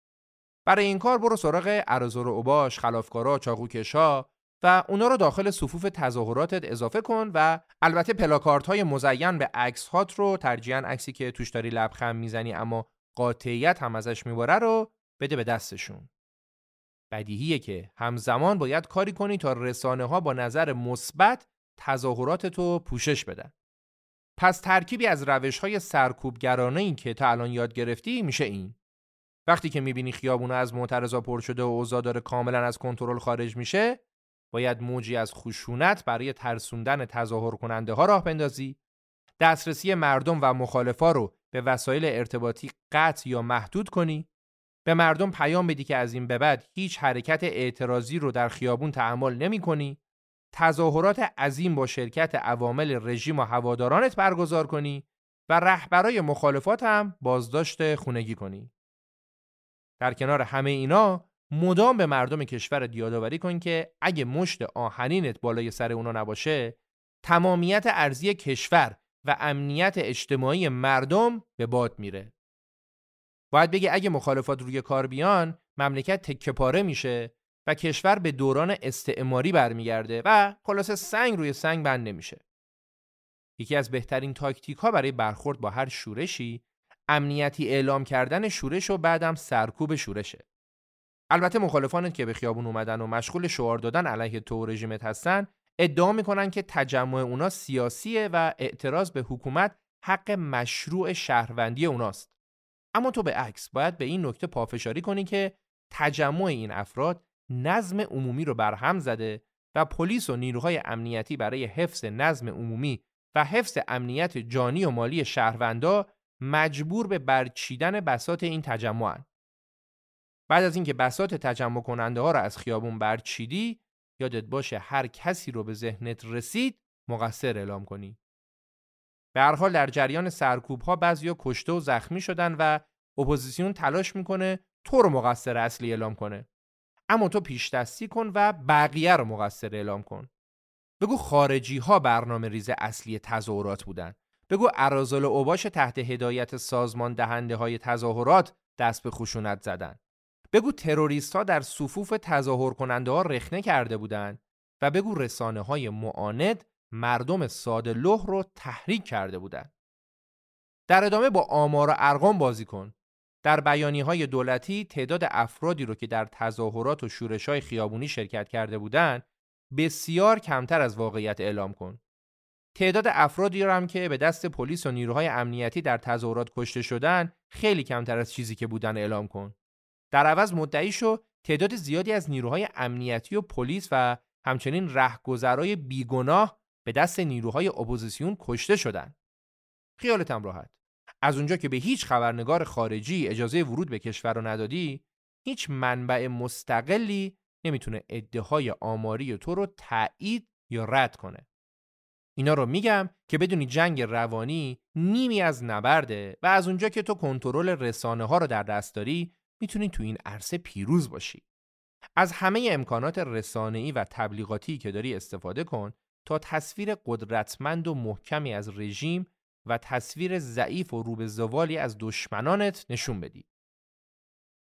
برای این کار برو سراغ اراذل و اوباش، خلافکارا، چاقوکشا و اونا رو داخل صفوف تظاهراتت اضافه کن و البته پلاکارت های مزین به عکس هات رو ترجیحاً عکسی که توش داری لبخند می‌زنی اما قاطعیت هم ازش میباره رو بده به دستشون. بدیهیه که همزمان باید کاری کنی تا رسانه ها با نظر مثبت تظاهرات تو پوشش بدن. پس ترکیبی از روش های سرکوبگرانه این که تا الان یاد گرفتی میشه این. وقتی که می‌بینی خیابونه از معترضا پر شده و اوضاع داره کاملا از کنترل خارج میشه باید موجی از خشونت برای ترسوندن تظاهر کننده ها راه بندازی. دسترسی مردم و مخالفا رو به وسایل ارتباطی قطع یا محدود کنی. به مردم پیام بدی که از این به بعد هیچ حرکت اعتراضی رو در خیابون تحمل نمی کنی. تظاهرات عظیم با شرکت عوامل رژیم و هوادارانت برگزار کنی و رهبرای مخالفات هم بازداشت خونگی کنی. در کنار همه اینا مدام به مردم کشور یادآوری کن که اگه مشت آهنینت بالای سر اونا نباشه تمامیت ارزی کشور و امنیت اجتماعی مردم به باد میره. باید بگه اگه مخالفات روی کار بیان مملکت تکه پاره میشه و کشور به دوران استعماری برمیگرده و خلاصه سنگ روی سنگ بند نمیشه. یکی از بهترین تاکتیک ها برای برخورد با هر شورشی امنیتی اعلام کردن شورش و بعدم سرکوب شورشه. البته مخالفانت که به خیابون اومدن و مشغول شعار دادن علیه تو رژیمت هستن ادعا می‌کنن که تجمع اونا سیاسیه و اعتراض به حکومت حق مشروع شهروندی اوناست. اما تو به عکس باید به این نکته پافشاری کنی که تجمع این افراد نظم عمومی رو برهم زده و پلیس و نیروهای امنیتی برای حفظ نظم عمومی و حفظ امنیت جانی و مالی شهروندا مجبور به برچیدن بسات این تجمعن. بعد از اینکه بسات تجمع کننده ها را از خیابون برچیدی یادت باشه هر کسی رو به ذهنت رسید مقصر اعلام کنی. به هر حال در جریان سرکوب ها بعضیا کشته و زخمی شدن و اپوزیسیون تلاش می‌کنه تو رو مقصر اصلی اعلام کنه. اما تو پیش دستی کن و بقیه رو مقصر اعلام کن. بگو خارجی ها برنامه ریز اصلی تظاهرات بودن. بگو اراذل اوباش تحت هدایت سازمان دهنده های تظاهرات دست به خشونت زدن. بگو تروریست ها در صفوف تظاهر کننده ها رخنه کرده بودند و بگو رسانه های معاند مردم ساده لح رو تحریک کرده بودند. در ادامه با آمار و ارقام بازی کن. در بیانی های دولتی تعداد افرادی رو که در تظاهرات و شورش های خیابونی شرکت کرده بودند بسیار کمتر از واقعیت اعلام کن. تعداد افرادی رو هم که به دست پلیس و نیروهای امنیتی در تظاهرات کشته شدن خیلی کمتر از چیزی که بودن اعلام کن. در عوض مدعی شو تعداد زیادی از نیروهای امنیتی و پلیس و همچنین رهگذرای بیگناه به دست نیروهای اپوزیسیون کشته شدند. خیالتم راحت. از اونجا که به هیچ خبرنگار خارجی اجازه ورود به کشور رو ندادی، هیچ منبع مستقلی نمی‌تونه ادعای آماری تو رو تایید یا رد کنه. اینا رو میگم که بدونی جنگ روانی نیمی از نبرده و از اونجا که تو کنترل رسانه ها رو در دست داری می‌تونی تو این عرصه پیروز باشی. از همه امکانات رسانه‌ای و تبلیغاتی که داری استفاده کن تا تصویر قدرتمند و محکمی از رژیم و تصویر ضعیف و روبه زوالی از دشمنانت نشون بدی.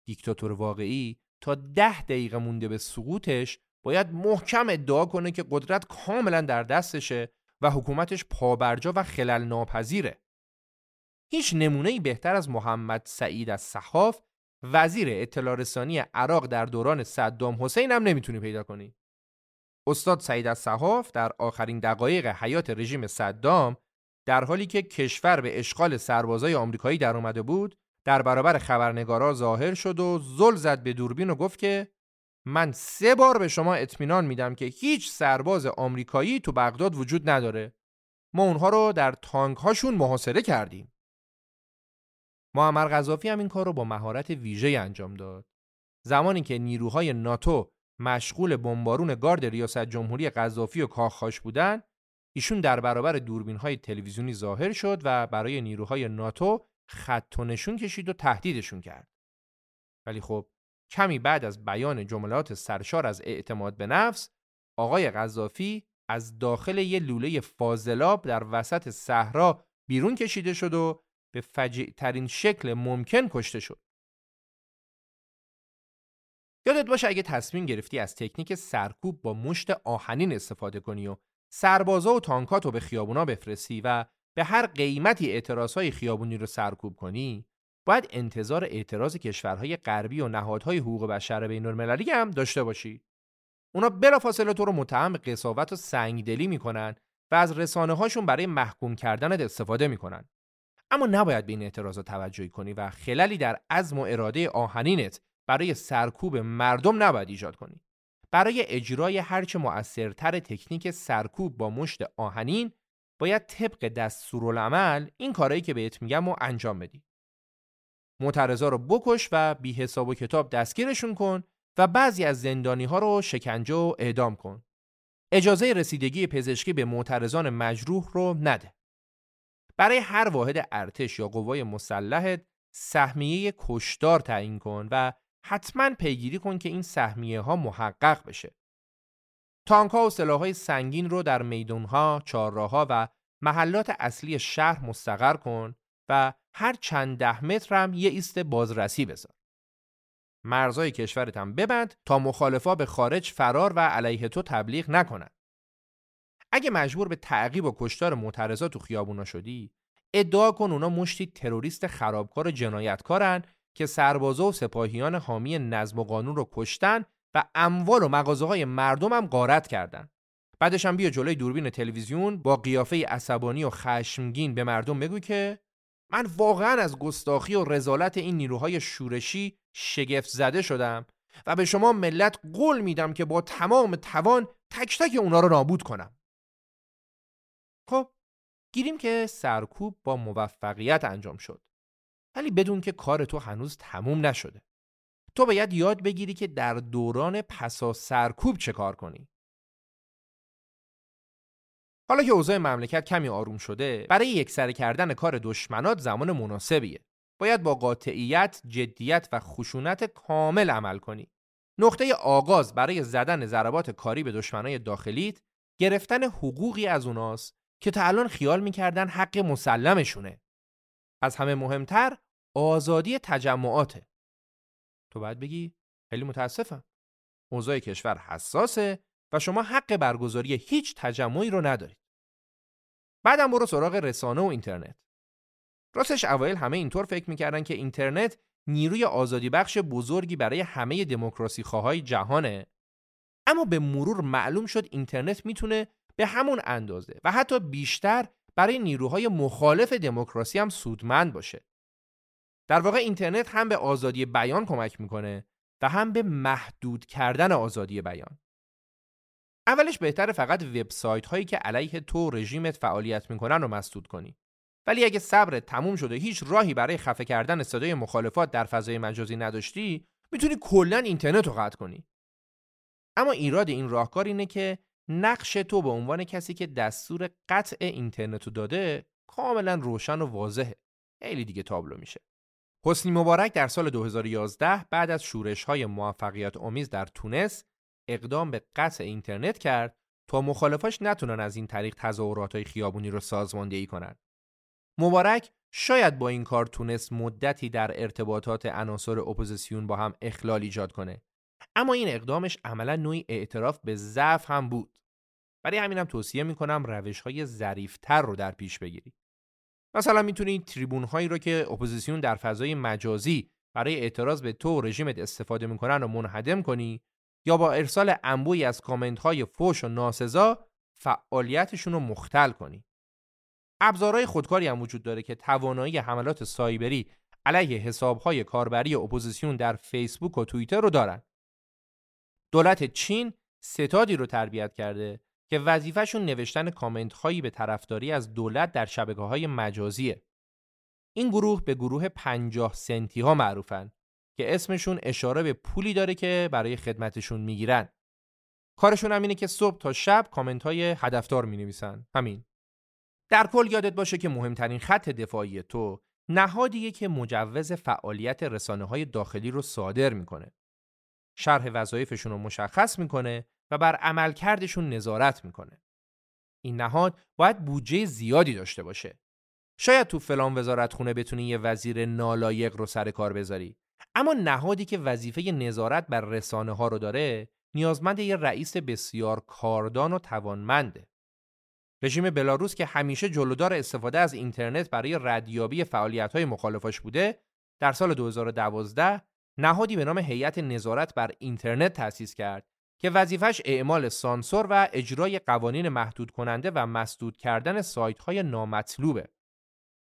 دیکتاتور واقعی تا ده دقیقه مونده به سقوطش باید محکم ادعا کنه که قدرت کاملا در دستشه و حکومتش پابرجا و خلل ناپذیره. هیچ نمونه بهتر از محمد سعید از صحاف وزیر اطلاع رسانی عراق در دوران صدام حسین هم نمی‌تونی پیدا کنی. استاد سعید از صحاف در آخرین دقایق حیات رژیم صدام در حالی که کشور به اشغال سربازای آمریکایی در اومده بود در برابر خبرنگارا ظاهر شد و زل زد به دوربین و گفت که من سه بار به شما اطمینان میدم که هیچ سرباز آمریکایی تو بغداد وجود نداره ما اونها رو در تانک هاشون محاصره کردیم معمر قذافی هم این کار رو با مهارت ویژه انجام داد زمانی که نیروهای ناتو مشغول بمبارون گارد ریاست جمهوری قذافی و کاخاش بودن ایشون در برابر دوربین های تلویزیونی ظاهر شد و برای نیروهای ناتو خط و نشون کشید و تهدیدشون کرد. ولی خب کمی بعد از بیان جملات سرشار از اعتماد به نفس آقای قذافی از داخل یه لوله فاضلاب در وسط صحرا بیرون کشیده شد و به فجیع ترین شکل ممکن کشته شد. یادت باشه اگه تصمیم گرفتی از تکنیک سرکوب با مشت آهنین استفاده کنی و سربازا و تانکاتو به خیابونا بفرستی و به هر قیمتی اعتراضهای خیابونی رو سرکوب کنی باید انتظار اعتراض کشورهای غربی و نهادهای حقوق بشر بین المللی هم داشته باشی اونا بلافاصله تو رو متهم به قضاوت و سنگدلی می‌کنن و از رسانه هاشون برای محکوم کردنت استفاده می‌کنن اما نباید به این اعتراضات توجهی کنی و خللی در عزم و اراده آهنینت برای سرکوب مردم نباید ایجاد کنی برای اجرای هرچه مؤثرتر تکنیک سرکوب با مشت آهنین باید طبق دستورالعمل این کارهایی که بهت میگم و انجام بدی معترضا رو بکش و بی حساب و کتاب دستگیرشون کن و بعضی از زندانی ها رو شکنجه و اعدام کن. اجازه رسیدگی پزشکی به معترضان مجروح رو نده. برای هر واحد ارتش یا قوای مسلحت سهمیه کشدار تعیین کن و حتما پیگیری کن که این سهمیه ها محقق بشه. تانک ها و سلاح سنگین رو در میدون ها، چهارراه و محلات اصلی شهر مستقر کن و هر چند ده متر هم یه ایست بازرسی بذار. مرزای کشورت هم ببند تا مخالفا به خارج فرار و علیه تو تبلیغ نکنند. اگه مجبور به تعقیب و کشتار معترضات تو خیابونا شدی، ادعا کن اونا مشتی تروریست خرابکار و جنایتکارن که سربازا و سپاهیان حامی نظم و قانون رو کشتن و اموال و مغازه های مردم هم غارت کردن. بعدش هم بیا جلوی دوربین تلویزیون با قیافه عصبانی و خشمگین به مردم بگو که من واقعا از گستاخی و رزالت این نیروهای شورشی شگفت زده شدم و به شما ملت قول میدم که با تمام توان تک تک اونا رو نابود کنم. خب گیریم که سرکوب با موفقیت انجام شد. ولی بدون که کار تو هنوز تموم نشده. تو باید یاد بگیری که در دوران پسا سرکوب چه کار کنی. حالا که اوضاع مملکت کمی آروم شده برای یکسره کردن کار دشمنات زمان مناسبیه باید با قاطعیت، جدیت و خشونت کامل عمل کنی. نقطه آغاز برای زدن ضربات کاری به دشمنای داخلیت گرفتن حقوقی از اوناست که تا الان خیال می‌کردن حق مسلمشونه. از همه مهمتر آزادی تجمعاته. تو باید بگی خیلی متاسفم. اوضاع کشور حساسه و شما حق برگزاری هیچ تجمعی رو ندارید. بعدم برو سراغ رسانه و اینترنت. راستش اوایل همه اینطور فکر می‌کردن که اینترنت نیروی آزادی بخش بزرگی برای همه دموکراسی خواهای جهانه اما به مرور معلوم شد اینترنت می‌تونه به همون اندازه و حتی بیشتر برای نیروهای مخالف دموکراسی هم سودمند باشه. در واقع اینترنت هم به آزادی بیان کمک می‌کنه و هم به محدود کردن آزادی بیان. اولش بهتره فقط وبسایت هایی که علیه تو رژیمت فعالیت می‌کنن رو مسدود کنی. ولی اگه صبر تموم شده هیچ راهی برای خفه کردن صدای مخالفات در فضای مجازی نداشتی می‌تونی کلا اینترنت رو قطع کنی اما ایراد این راهکار اینه که نقش تو به عنوان کسی که دستور قطع اینترنت رو داده کاملا روشن و واضحه. خیلی دیگه تابلو میشه. حسنی مبارک در سال 2011 بعد از شورش های موفقیت آمیز در تونس اقدام به قطع اینترنت کرد تا مخالفاش نتونن از این طریق تظاهرات های خیابونی رو سازماندهی کنند. مبارک شاید با این کار تونست مدتی در ارتباطات عناصر اپوزیسیون با هم اخلال ایجاد کنه. اما این اقدامش عملا نوعی اعتراف به ضعف هم بود. برای همینم توصیه می‌کنم روش های ظریفتر رو در پیش بگیری. مثلا می‌تونید تریبون هایی رو که اپوزیسیون در فضای مجازی برای اعتراض به تو و رژیمت استفاده می‌کنن رو منهدم کنی یا با ارسال انبوهی از کامنت های فوش و ناسزا فعالیتشون رو مختل کنی. ابزارهای خودکاری هم وجود داره که توانایی حملات سایبری علیه حسابهای کاربری اپوزیسیون در فیسبوک و توییتر رو دارن. دولت چین ستادی رو تربیت کرده که وظیفهشون نوشتن کامنت هایی به طرفداری از دولت در شبکه های مجازیه. این گروه به گروه پنجاه سنتی ها معروفن که اسمشون اشاره به پولی داره که برای خدمتشون می‌گیرن. کارشون هم اینه که صبح تا شب کامنت های هدفدار می نویسن. همین. در کل یادت باشه که مهمترین خط دفاعی تو نهادیه که مجوز فعالیت رسانه های داخلی رو صادر می‌کنه. شرح وظایفشون رو مشخص می‌کنه و بر عملکردشون نظارت می‌کنه. این نهاد باید بودجه زیادی داشته باشه. شاید تو فلان وزارت خونه بتونی یه وزیر نالایق رو سر کار بذاری. اما نهادی که وظیفه نظارت بر رسانه ها رو داره نیازمند یه رئیس بسیار کاردان و توانمنده. رژیم بلاروس که همیشه جلودار استفاده از اینترنت برای ردیابی فعالیت‌های مخالفاش بوده، در سال 2012 نهادی به نام هیئت نظارت بر اینترنت تأسیس کرد که وظیفش اعمال سانسور و اجرای قوانین محدود کننده و مسدود کردن سایت‌های نامطلوبه.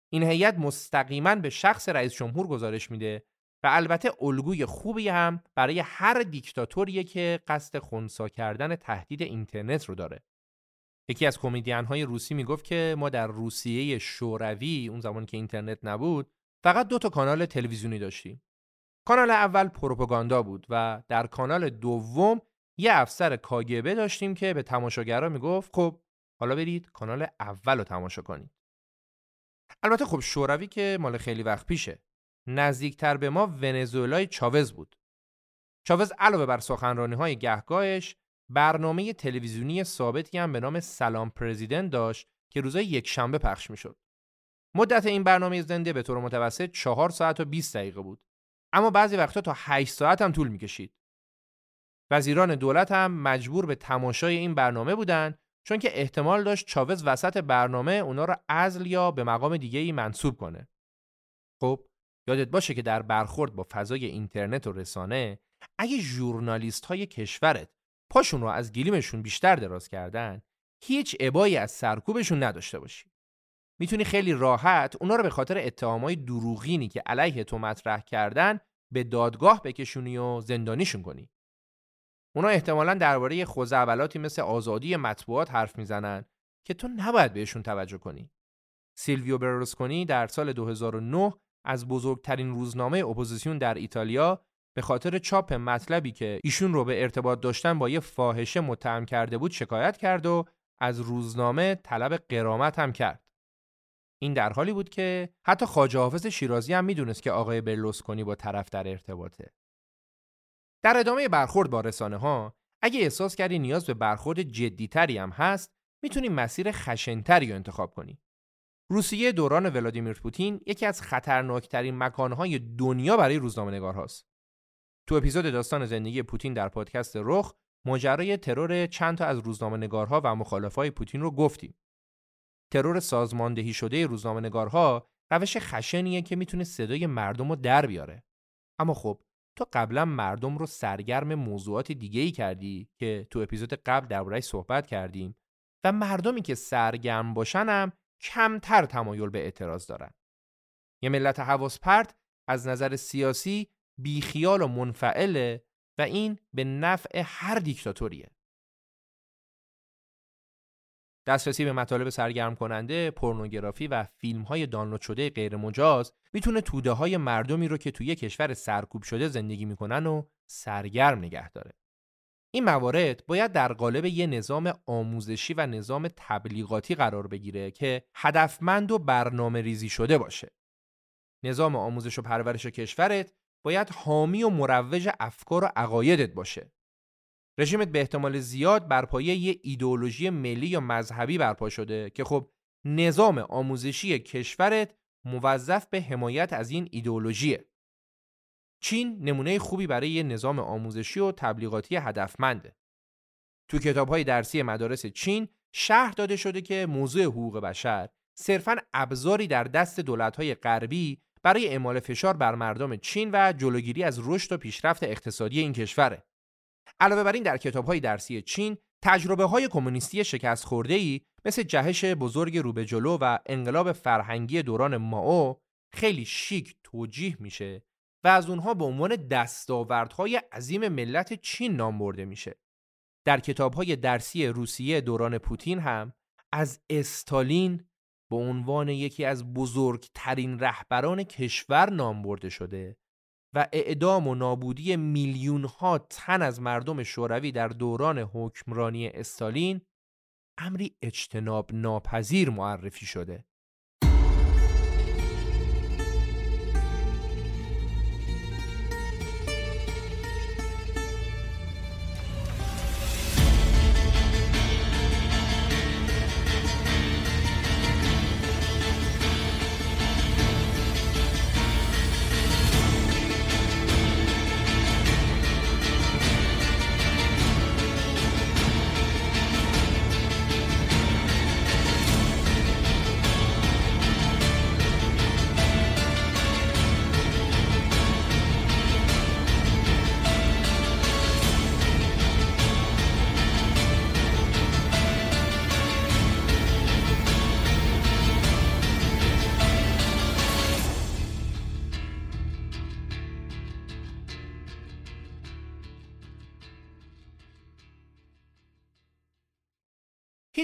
این هیئت مستقیما به شخص رئیس جمهور گزارش میده و البته الگوی خوبی هم برای هر دیکتاتوریه که قصد خونسا کردن تهدید اینترنت رو داره. یکی از کمدین های روسی می‌گفت که ما در روسیه شوروی اون زمان که اینترنت نبود فقط دو تا کانال تلویزیونی داشتیم. کانال اول پروپاگاندا بود و در کانال دوم یه افسر کاگبه داشتیم که به تماشاگرها می‌گفت خب حالا برید کانال اول رو تماشا کنید. البته خب شوروی که مال خیلی وقت پیشه. نزدیکتر به ما ونزوئلای چاوز بود. چاوز علاوه بر سخنرانی های گهگاهش برنامه تلویزیونی ثابتی هم به نام سلام پرزیدنت داشت که روزای یک شنبه پخش می‌شد. مدت این برنامه زنده به طور متوسط 4 ساعت و 20 دقیقه بود. اما بعضی وقتا تا 8 ساعت هم طول می‌کشید. وزیران دولت هم مجبور به تماشای این برنامه بودند چون که احتمال داشت چاوز وسط برنامه اونا رو ازل یا به مقام دیگه ای منصوب کنه. خب یادت باشه که در برخورد با فضای اینترنت و رسانه اگه ژورنالیست های کشورت پاشون رو از گلیمشون بیشتر دراز کردن هیچ ابایی از سرکوبشون نداشته باشی. می‌تونی خیلی راحت اونا رو به خاطر اتهامای دروغینی که علیه تو مطرح کردن به دادگاه بکشونی و زندانیشون کنی. اونا احتمالا درباره خزعبلاتی مثل آزادی مطبوعات حرف می‌زنن که تو نباید بهشون توجه کنی. سیلویو برلوسکونی در سال 2009 از بزرگترین روزنامه اپوزیسیون در ایتالیا به خاطر چاپ مطلبی که ایشون رو به ارتباط داشتن با یه فاحشه متهم کرده بود شکایت کرد و از روزنامه طلب قرامت هم کرد. این در حالی بود که حتی خواجه حافظ شیرازی هم می‌دونست که آقای برلوسکونی با طرف در ارتباطه. در ادامه برخورد با رسانه ها اگه احساس کردی نیاز به برخورد جدیتری هم هست می‌تونی مسیر خشنتری رو انتخاب کنی. روسیه دوران ولادیمیر پوتین یکی از خطرناکترین مکانهای دنیا برای روزنامه نگارهاست. تو اپیزود داستان زندگی پوتین در پادکست رخ ماجرای ترور چند تا از روزنامه نگارها و مخالفای پوتین رو گفتیم. ترور سازماندهی شده روزنامه نگارها روش خشنیه که می‌تونه صدای مردم رو در بیاره. اما خب تو قبلا مردم رو سرگرم موضوعات دیگه ای کردی که تو اپیزود قبل دربارهش صحبت کردیم و مردمی که سرگرم باشن کمتر تمایل به اعتراض دارن. یه ملت حواس پرت از نظر سیاسی بیخیال و منفعله و این به نفع هر دیکتاتوریه. دسترسی به مطالب سرگرم کننده، پورنوگرافی و فیلم های دانلود شده غیر مجاز می‌تونه توده های مردمی رو که توی کشور سرکوب شده زندگی می‌کنن و سرگرم نگه داره. این موارد باید در قالب یه نظام آموزشی و نظام تبلیغاتی قرار بگیره که هدفمند و برنامه ریزی شده باشه. نظام آموزش و پرورش کشورت باید حامی و مروج افکار و عقایدت باشه. رژیمت به احتمال زیاد بر پایه یه ایدئولوژی ملی یا مذهبی برپا شده که خب نظام آموزشی کشورت موظف به حمایت از این ایدئولوژیه. چین نمونه خوبی برای یه نظام آموزشی و تبلیغاتی هدفمنده. تو کتاب‌های درسی مدارس چین شهر داده شده که موضوع حقوق بشر صرفاً ابزاری در دست دولت‌های غربی برای اعمال فشار بر مردم چین و جلوگیری از رشد و پیشرفت اقتصادی این کشوره. علاوه بر این در کتاب‌های درسی چین تجربه های کمونیستی شکست خورده ای مثل جهش بزرگ روبه جلو و انقلاب فرهنگی دوران ماو خیلی شیک توجیه میشه و از اونها به عنوان دستاوردهای عظیم ملت چین نام برده میشه. در کتابهای درسی روسیه دوران پوتین هم از استالین به عنوان یکی از بزرگترین رهبران کشور نام برده شده و اعدام و نابودی میلیون ها تن از مردم شوروی در دوران حکمرانی استالین امری اجتناب ناپذیر معرفی شده.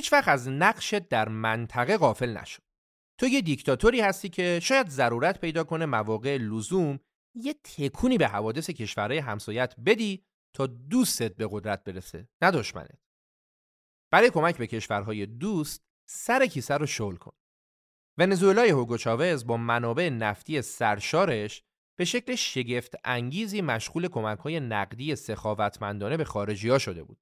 هیچ وقت از نقشت در منطقه غافل نشو. تو یه دیکتاتوری هستی که شاید ضرورت پیدا کنه مواقع لزوم یه تکونی به حوادث کشورهای همسایت بدی تا دوستت به قدرت برسه نه دشمنت برای کمک به کشورهای دوست سر کیسه رو شل کن ونزوئلای هوگو چاوز با منابع نفتی سرشارش به شکل شگفت انگیزی مشغول کمک های نقدی سخاوتمندانه به خارجی ها شده بود.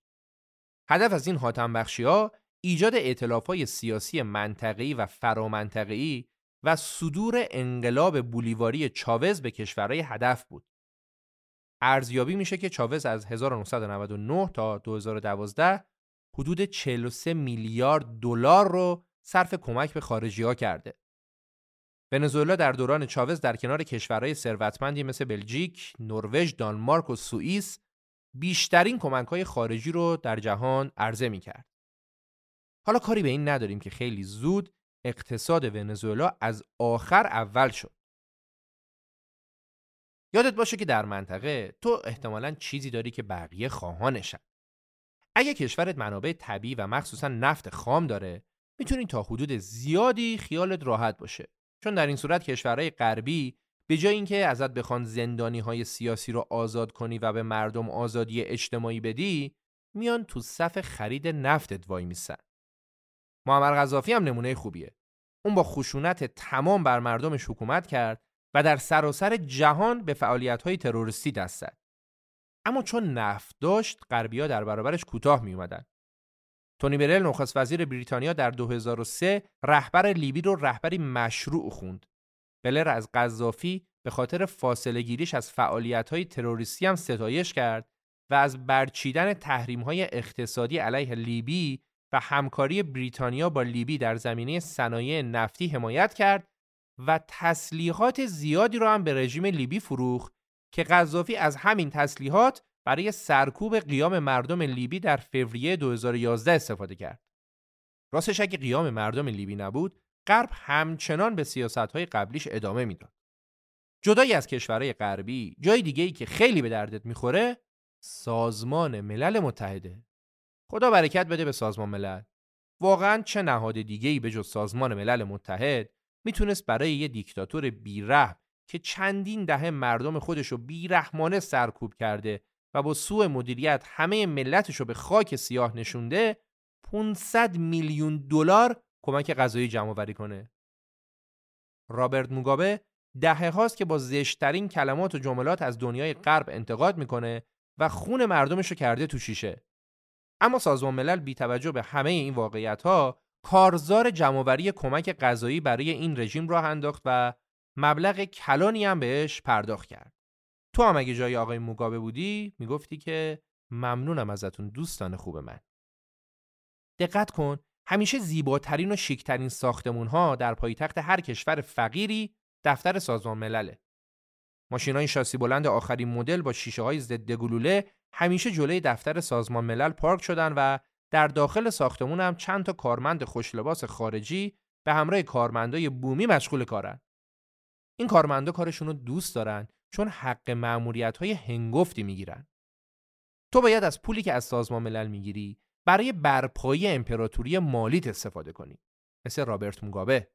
هدف از این حاتم بخشی ها ایجاد اعتلاف های سیاسی منطقی و فرامنطقی و صدور انقلاب بولیواری چاوز به کشورهای هدف بود. ارزیابی میشه که چاوز از 1999 تا 2012 حدود 43 میلیارد دلار رو صرف کمک به خارجی ها کرده. ونزوئلا در دوران چاوز در کنار کشورهای ثروتمندی مثل بلژیک، نروژ، دانمارک و سوئیس بیشترین کمک‌های خارجی رو در جهان عرضه می‌کرد. حالا کاری به این نداریم که خیلی زود اقتصاد ونزوئلا از آخر اول شد. یادت باشه که در منطقه تو احتمالا چیزی داری که بقیه خواهانشن. اگه کشورت منابع طبیعی و مخصوصا نفت خام داره می‌تونی تا حدود زیادی خیالت راحت باشه چون در این صورت کشورهای غربی به جای اینکه ازت بخوان زندانی های سیاسی رو آزاد کنی و به مردم آزادی اجتماعی بدی میان تو صف خرید نفتت وای میسن معمر غذافی هم نمونه خوبیه. اون با خشونت تمام بر مردمش حکومت کرد و در سراسر جهان به فعالیت های تروریستی دست زد. اما چون نفت داشت غربیا در برابرش کوتاه می اومدن تونی برل نخست وزیر بریتانیا در 2003 رهبر لیبی رو رهبری مشروع خوند. بلر از قذافی به خاطر فاصله گیریش از فعالیت های تروریستی هم ستایش کرد و از برچیدن تحریم های اقتصادی علیه لیبی و همکاری بریتانیا با لیبی در زمینه صنایع نفتی حمایت کرد و تسلیحات زیادی را هم به رژیم لیبی فروخت که قذافی از همین تسلیحات برای سرکوب قیام مردم لیبی در فوریه 2011 استفاده کرد. راستش اگه قیام مردم لیبی نبود، غرب همچنان به سیاستهای قبلیش ادامه می‌داد. جدایی از کشورهای غربی، جای دیگه ای که خیلی به دردت می‌خوره، سازمان ملل متحده. خدا برکت بده به سازمان ملل. واقعا چه نهاد دیگه ای به جز سازمان ملل متحد می‌تونست برای یه دیکتاتور بیره که چندین دهه مردم خودش رو بیرحمانه سرکوب کرده و با سوء مدیریت همه ملتش رو به خاک سیاه نشونده 500 میلیون دلار کمک غذایی جمع آوری کنه. رابرت موگابه دهه هاست که با زشترین کلمات و جملات از دنیای غرب انتقاد می‌کنه و خون مردمش رو کرده تو شیشه. اما سازمان ملل بی توجه به همه این واقعیت ها کارزار جمعآوری کمک غذایی برای این رژیم راه انداخت و مبلغ کلانی هم بهش پرداخت کرد. تو هم اگه جای آقای موگابه بودی می‌گفتی که ممنونم ازتون دوستان خوب من. دقت کن همیشه زیباترین و شیکترین ساختمون ها در پایتخت هر کشور فقیری دفتر سازمان ملله. ماشین های شاسی بلند آخرین مدل با شیشه های ضد گلوله همیشه جلوی دفتر سازمان ملل پارک شدن و در داخل ساختمون هم چند تا کارمند خوشلباس خارجی به همراه کارمندای بومی مشغول کارن. این کارمندا کارشون رو دوست دارن چون حق معمولیت های هنگفتی می‌گیرن. تو باید از پولی که از سازمان ملل می‌گیری برای برپایی امپراتوری مالیت استفاده کنی. مثل رابرت موگابه.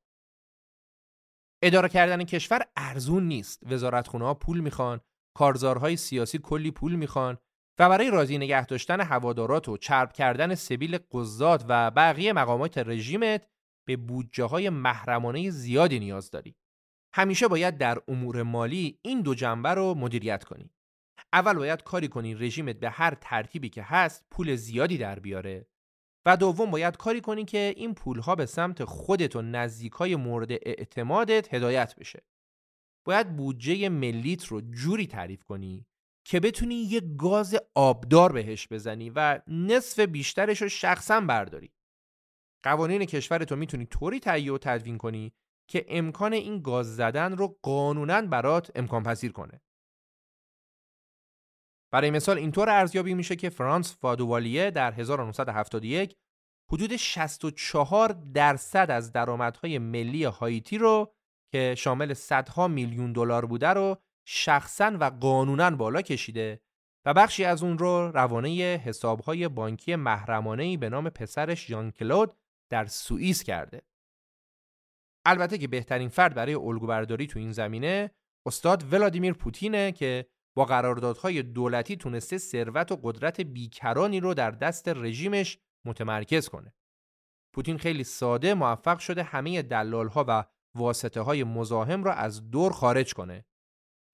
اداره کردن کشور ارزون نیست. وزارتخونه ها پول می‌خوان، کارزارهای سیاسی کلی پول می‌خوان و برای راضی نگه داشتن هوادارات و چرب کردن سبیل قضات و بقیه مقامات رژیمت به بودجه های محرمانه زیادی نیاز داری. همیشه باید در امور مالی این دو جنبه رو مدیریت کنی. اول باید کاری کنی رژیمت به هر ترتیبی که هست پول زیادی در بیاره و دوم باید کاری کنی که این پولها به سمت خودت و نزدیکای مورد اعتمادت هدایت بشه. باید بودجه ملیت رو جوری تعریف کنی که بتونی یه گاز آبدار بهش بزنی و نصف بیشترش رو شخصا برداری. قوانین کشورتو می‌تونی طوری تهیه و تدوین کنی که امکان این گاز زدن رو قانونا برات امکان پذیر کنه. برای مثال اینطور ارزیابی میشه که فرانس فادوالیه در 1971 حدود 64 درصد از درآمدهای ملی هایتی رو که شامل صدها میلیون دلار بوده رو شخصا و قانونا بالا کشیده و بخشی از اون رو روانه حسابهای بانکی محرمانه‌ای به نام پسرش ژان کلود در سوئیس کرده. البته که بهترین فرد برای الگوبرداری تو این زمینه استاد ولادیمیر پوتینه که با قراردادهای دولتی تونسته ثروت و قدرت بیکرانی رو در دست رژیمش متمرکز کنه. پوتین خیلی ساده موفق شده همه دلالها و واسطه های مزاحم را از دور خارج کنه.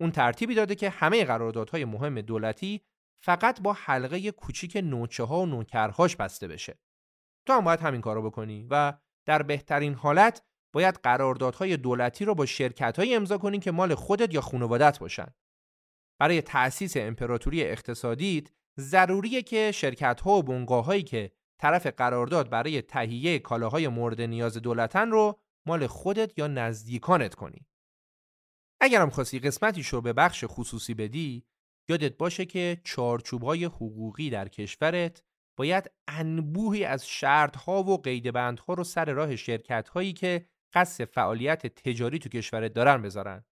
اون ترتیبی داده که همه قراردادهای مهم دولتی فقط با حلقه کوچیک نوچه ها و نوکرهاش بسته بشه. تو هم باید همین کارو بکنی و در بهترین حالت باید قراردادهای دولتی رو با شرکت‌های امضا کنی که مال خودت یا خانوادت باشن. برای تأسیس امپراتوری اقتصادیت ضروریه که شرکت‌ها و بنگاه‌هایی که طرف قرارداد برای تهیه کالاهای مورد نیاز دولتن رو مال خودت یا نزدیکانت کنی. اگرم خواستی قسمتیش رو به بخش خصوصی بدی، یادت باشه که چارچوبهای حقوقی در کشورت باید انبوهی از شرطها و قیدبندها رو سر راه شرکت‌هایی که قصد فعالیت تجاری تو کشورت دارن بذارن.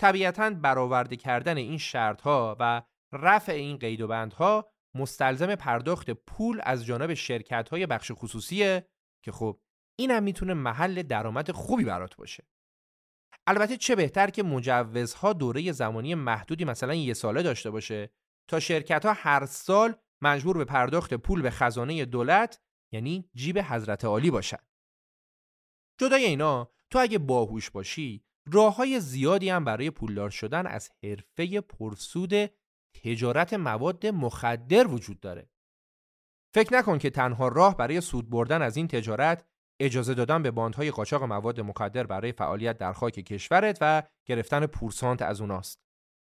طبیعتا برآورده کردن این شرطها و رفع این قید و بندها مستلزم پرداخت پول از جانب شرکت های بخش خصوصیه که خب اینم می‌تونه محل درآمد خوبی برات باشه. البته چه بهتر که مجوزها دوره زمانی محدودی مثلا یه ساله داشته باشه تا شرکت ها هر سال مجبور به پرداخت پول به خزانه دولت یعنی جیب حضرت عالی باشن. جدای اینا تو اگه باهوش باشی راه های زیادی هم برای پولدار شدن از حرفه پرسود تجارت مواد مخدر وجود داره. فکر نکن که تنها راه برای سود بردن از این تجارت اجازه دادن به باندهای قاچاق مواد مخدر برای فعالیت در خاک کشورت و گرفتن پورسانت از اوناست.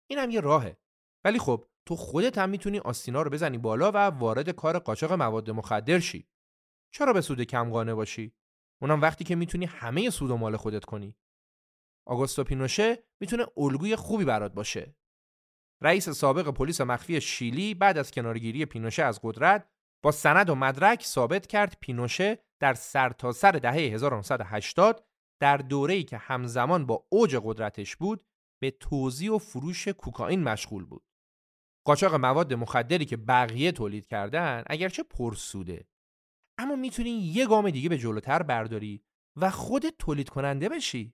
این هم یه راهه. ولی خب تو خودت هم می‌تونی آستینا رو بزنی بالا و وارد کار قاچاق مواد مخدر شی. چرا به سود کم قانه باشی؟ اونم وقتی که می‌تونی همه سود و مال خودت کنی. آگوستو پینوشه می‌تونه الگوی خوبی برات باشه. رئیس سابق پلیس مخفی شیلی بعد از کنارگیری پینوشه از قدرت با سند و مدرک ثابت کرد پینوشه در سرتاسر سر دهه 1980 در دوره‌ای که همزمان با اوج قدرتش بود به توزیع و فروش کوکائین مشغول بود. قاچاق مواد مخدری که بقیه تولید کردن اگرچه پرسوده اما می‌تونی یه گام دیگه به جلوتر برداری و خودت تولید کننده بشی.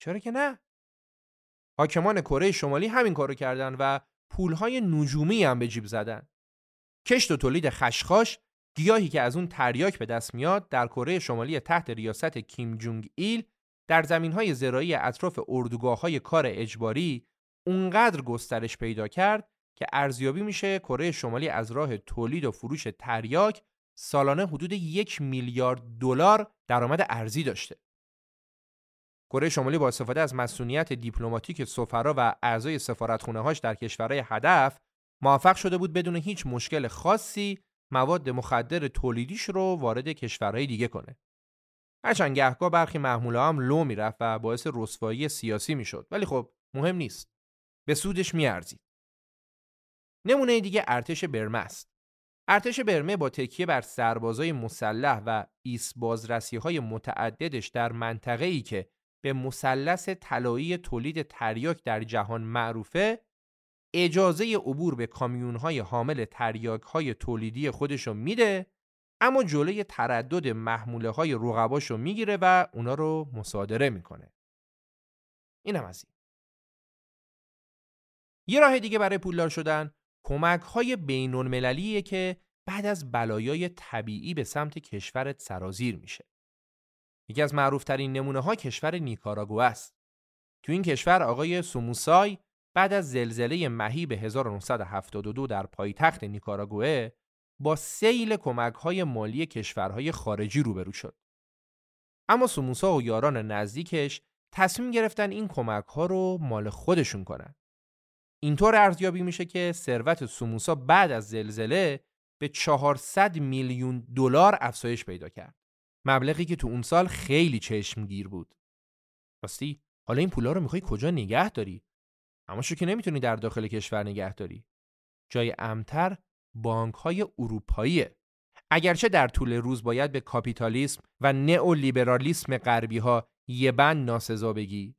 چرا که نه؟ حاکمان کره شمالی همین کارو کردن و پولهای نجومی هم به جیب زدن. کشت و تولید خشخاش گیاهی که از اون تریاک به دست میاد در کره شمالی تحت ریاست کیم جونگ ایل در زمین های زراعی اطراف اردوگاه های کار اجباری اونقدر گسترش پیدا کرد که ارزیابی میشه کره شمالی از راه تولید و فروش تریاک سالانه حدود یک میلیارد دلار درآمد ارزی داشته. کره شمالی با استفاده از مسئولیت دیپلماتیک سفرا و اعضای سفارتخونه هاش در کشورهای هدف موفق شده بود بدون هیچ مشکل خاصی مواد مخدر تولیدیش رو وارد کشورهای دیگه کنه. هرچند گهگاه برخی محموله هم لو می‌رفت و باعث رسوایی سیاسی می‌شد ولی خب مهم نیست. به سودش میارزید. نمونه دیگه ارتش برمه است. ارتش برمه با تکیه بر سربازای مسلح و ایست بازرسی های متعددش در منطقه ای که به مثلث طلایی تولید تریاک در جهان معروفه اجازه عبور به کامیونهای حامل تریاک های تولیدی خودشو میده اما جلوی تردد محموله های رقباشو می‌گیره و اونا رو مصادره می‌کنه. اینم از این. یه راه دیگه برای پولدار شدن کمک های بین که بعد از بلایای طبیعی به سمت کشورت سرازیر میشه. یکی از معروفترین نمونه ها کشور نیکاراگو است. تو این کشور آقای سوموسای بعد از زلزله مهیب 1972 در پایتخت نیکاراگوه با سیل کمک های مالی کشورهای خارجی روبرو شد. اما سوموسا و یاران نزدیکش تصمیم گرفتن این کمک ها رو مال خودشون کنن. اینطور ارزیابی میشه که ثروت سوموسا بعد از زلزله به 400 میلیون دلار افزایش پیدا کرد. مبلغی که تو اون سال خیلی چشمگیر بود. راستی حالا این پولا رو می‌خوای کجا نگه داری؟ اما شو که نمی‌تونی در داخل کشور نگه داری. جای امتر بانک های اروپاییه. اگرچه در طول روز باید به کاپیتالیسم و نئولیبرالیسم غربی ها یه بند ناسزا بگی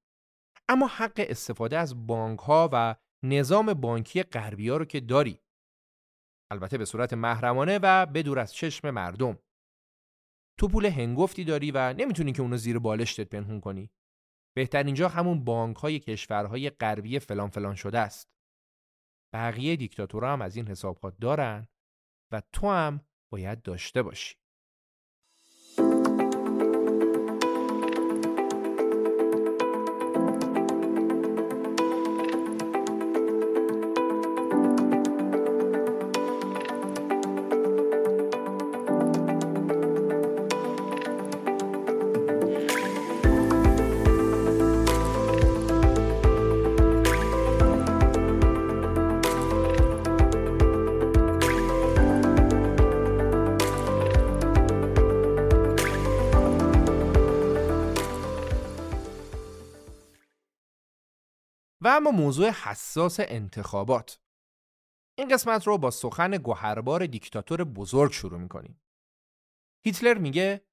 اما حق استفاده از بانک ها و نظام بانکی غربی ها رو که داری البته به صورت محرمانه و بدور از چشم مردم تو پول هنگفتی داری و نمی‌تونی که اونو زیر بالشتت پنهون کنی بهترین جا همون بانک های کشورهای غربی فلان فلان شده است. بقیه دیکتاتورها هم از این حسابها دارن و تو هم باید داشته باشی. اما موضوع حساس انتخابات. این قسمت رو با سخن گوهربار دیکتاتور بزرگ شروع می‌کنیم. هیتلر میگه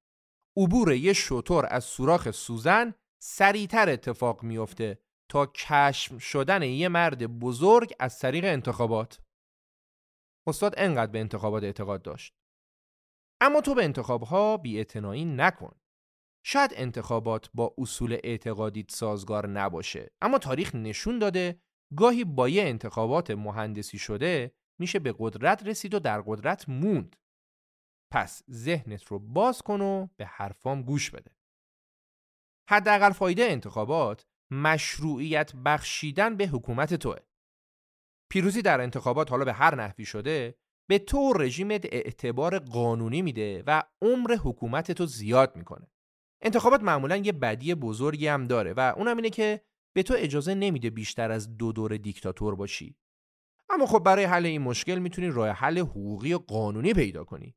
عبور یه شطور از سوراخ سوزن سریعتر اتفاق میفته تا کشم شدن یه مرد بزرگ از طریق انتخابات. استاد انقدر به انتخابات اعتقاد داشت. اما تو به انتخابها بی نکن. شاید انتخابات با اصول اعتقادیت سازگار نباشه اما تاریخ نشون داده گاهی با یه انتخابات مهندسی شده میشه به قدرت رسید و در قدرت موند. پس ذهنت رو باز کن و به حرفام گوش بده. حداقل فایده انتخابات مشروعیت بخشیدن به حکومت توه. پیروزی در انتخابات حالا به هر نحوی شده به تو رژیمت اعتبار قانونی میده و عمر حکومت تو زیاد می‌کنه. انتخابات معمولا یه بدی بزرگی هم داره و اونم اینه که به تو اجازه نمیده بیشتر از دو دور دیکتاتور باشی. اما خب برای حل این مشکل می‌تونی راه حل حقوقی و قانونی پیدا کنی.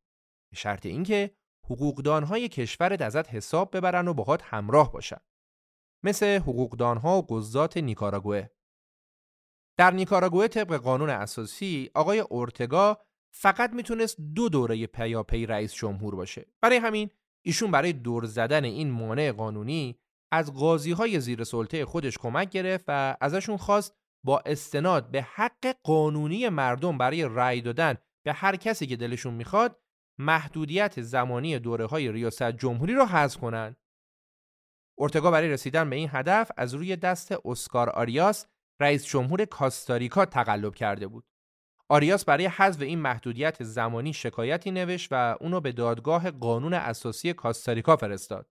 به شرط اینکه حقوقدانهای کشورت ازت حساب ببرن و باهات همراه باشن. مثل حقوقدانها و قضات نیکاراگوه در نیکاراگوه طبق قانون اساسی آقای اورتگا فقط می‌تونست دو دوره پیاپی رئیس جمهور باشه. برای همین ایشون برای دور زدن این مانع قانونی از قاضی های زیر سلطه خودش کمک گرفت و ازشون خواست با استناد به حق قانونی مردم برای رأی دادن به هر کسی که دلشون می‌خواد محدودیت زمانی دوره های ریاست جمهوری رو حذف کنند. اورتگا برای رسیدن به این هدف از روی دست اسکار آریاس رئیس جمهور کاستاریکا تقلب کرده بود. آریاس برای حذف این محدودیت زمانی شکایتی نوشت و اونو به دادگاه قانون اساسی کاستاریکا فرستاد.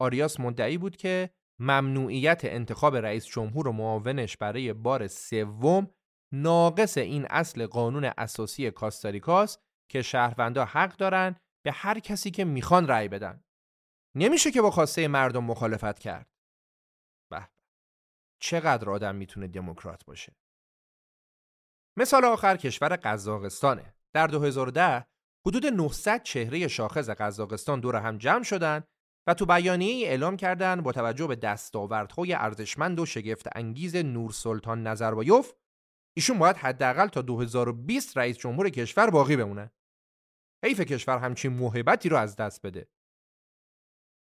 آریاس مدعی بود که ممنوعیت انتخاب رئیس جمهور و معاونش برای بار سوم ناقص این اصل قانون اساسی کاستاریکاست که شهروندا حق دارن به هر کسی که می‌خوان رأی بدن. نمیشه که با خواسته مردم مخالفت کرد. به چقدر آدم می‌تونه دموکرات باشه. مثال آخر کشور قزاقستانه. در 2010 حدود 900 چهره شاخص قزاقستان دور هم جمع شدند و تو بیانیه اعلام کردند با توجه به دستاوردهای ارزشمند و شگفت انگیز نور سلطان نظربایوف ایشون باید حداقل تا 2020 رئیس جمهور کشور باقی بمونه. حیف کشور همچین موهبتی رو از دست بده.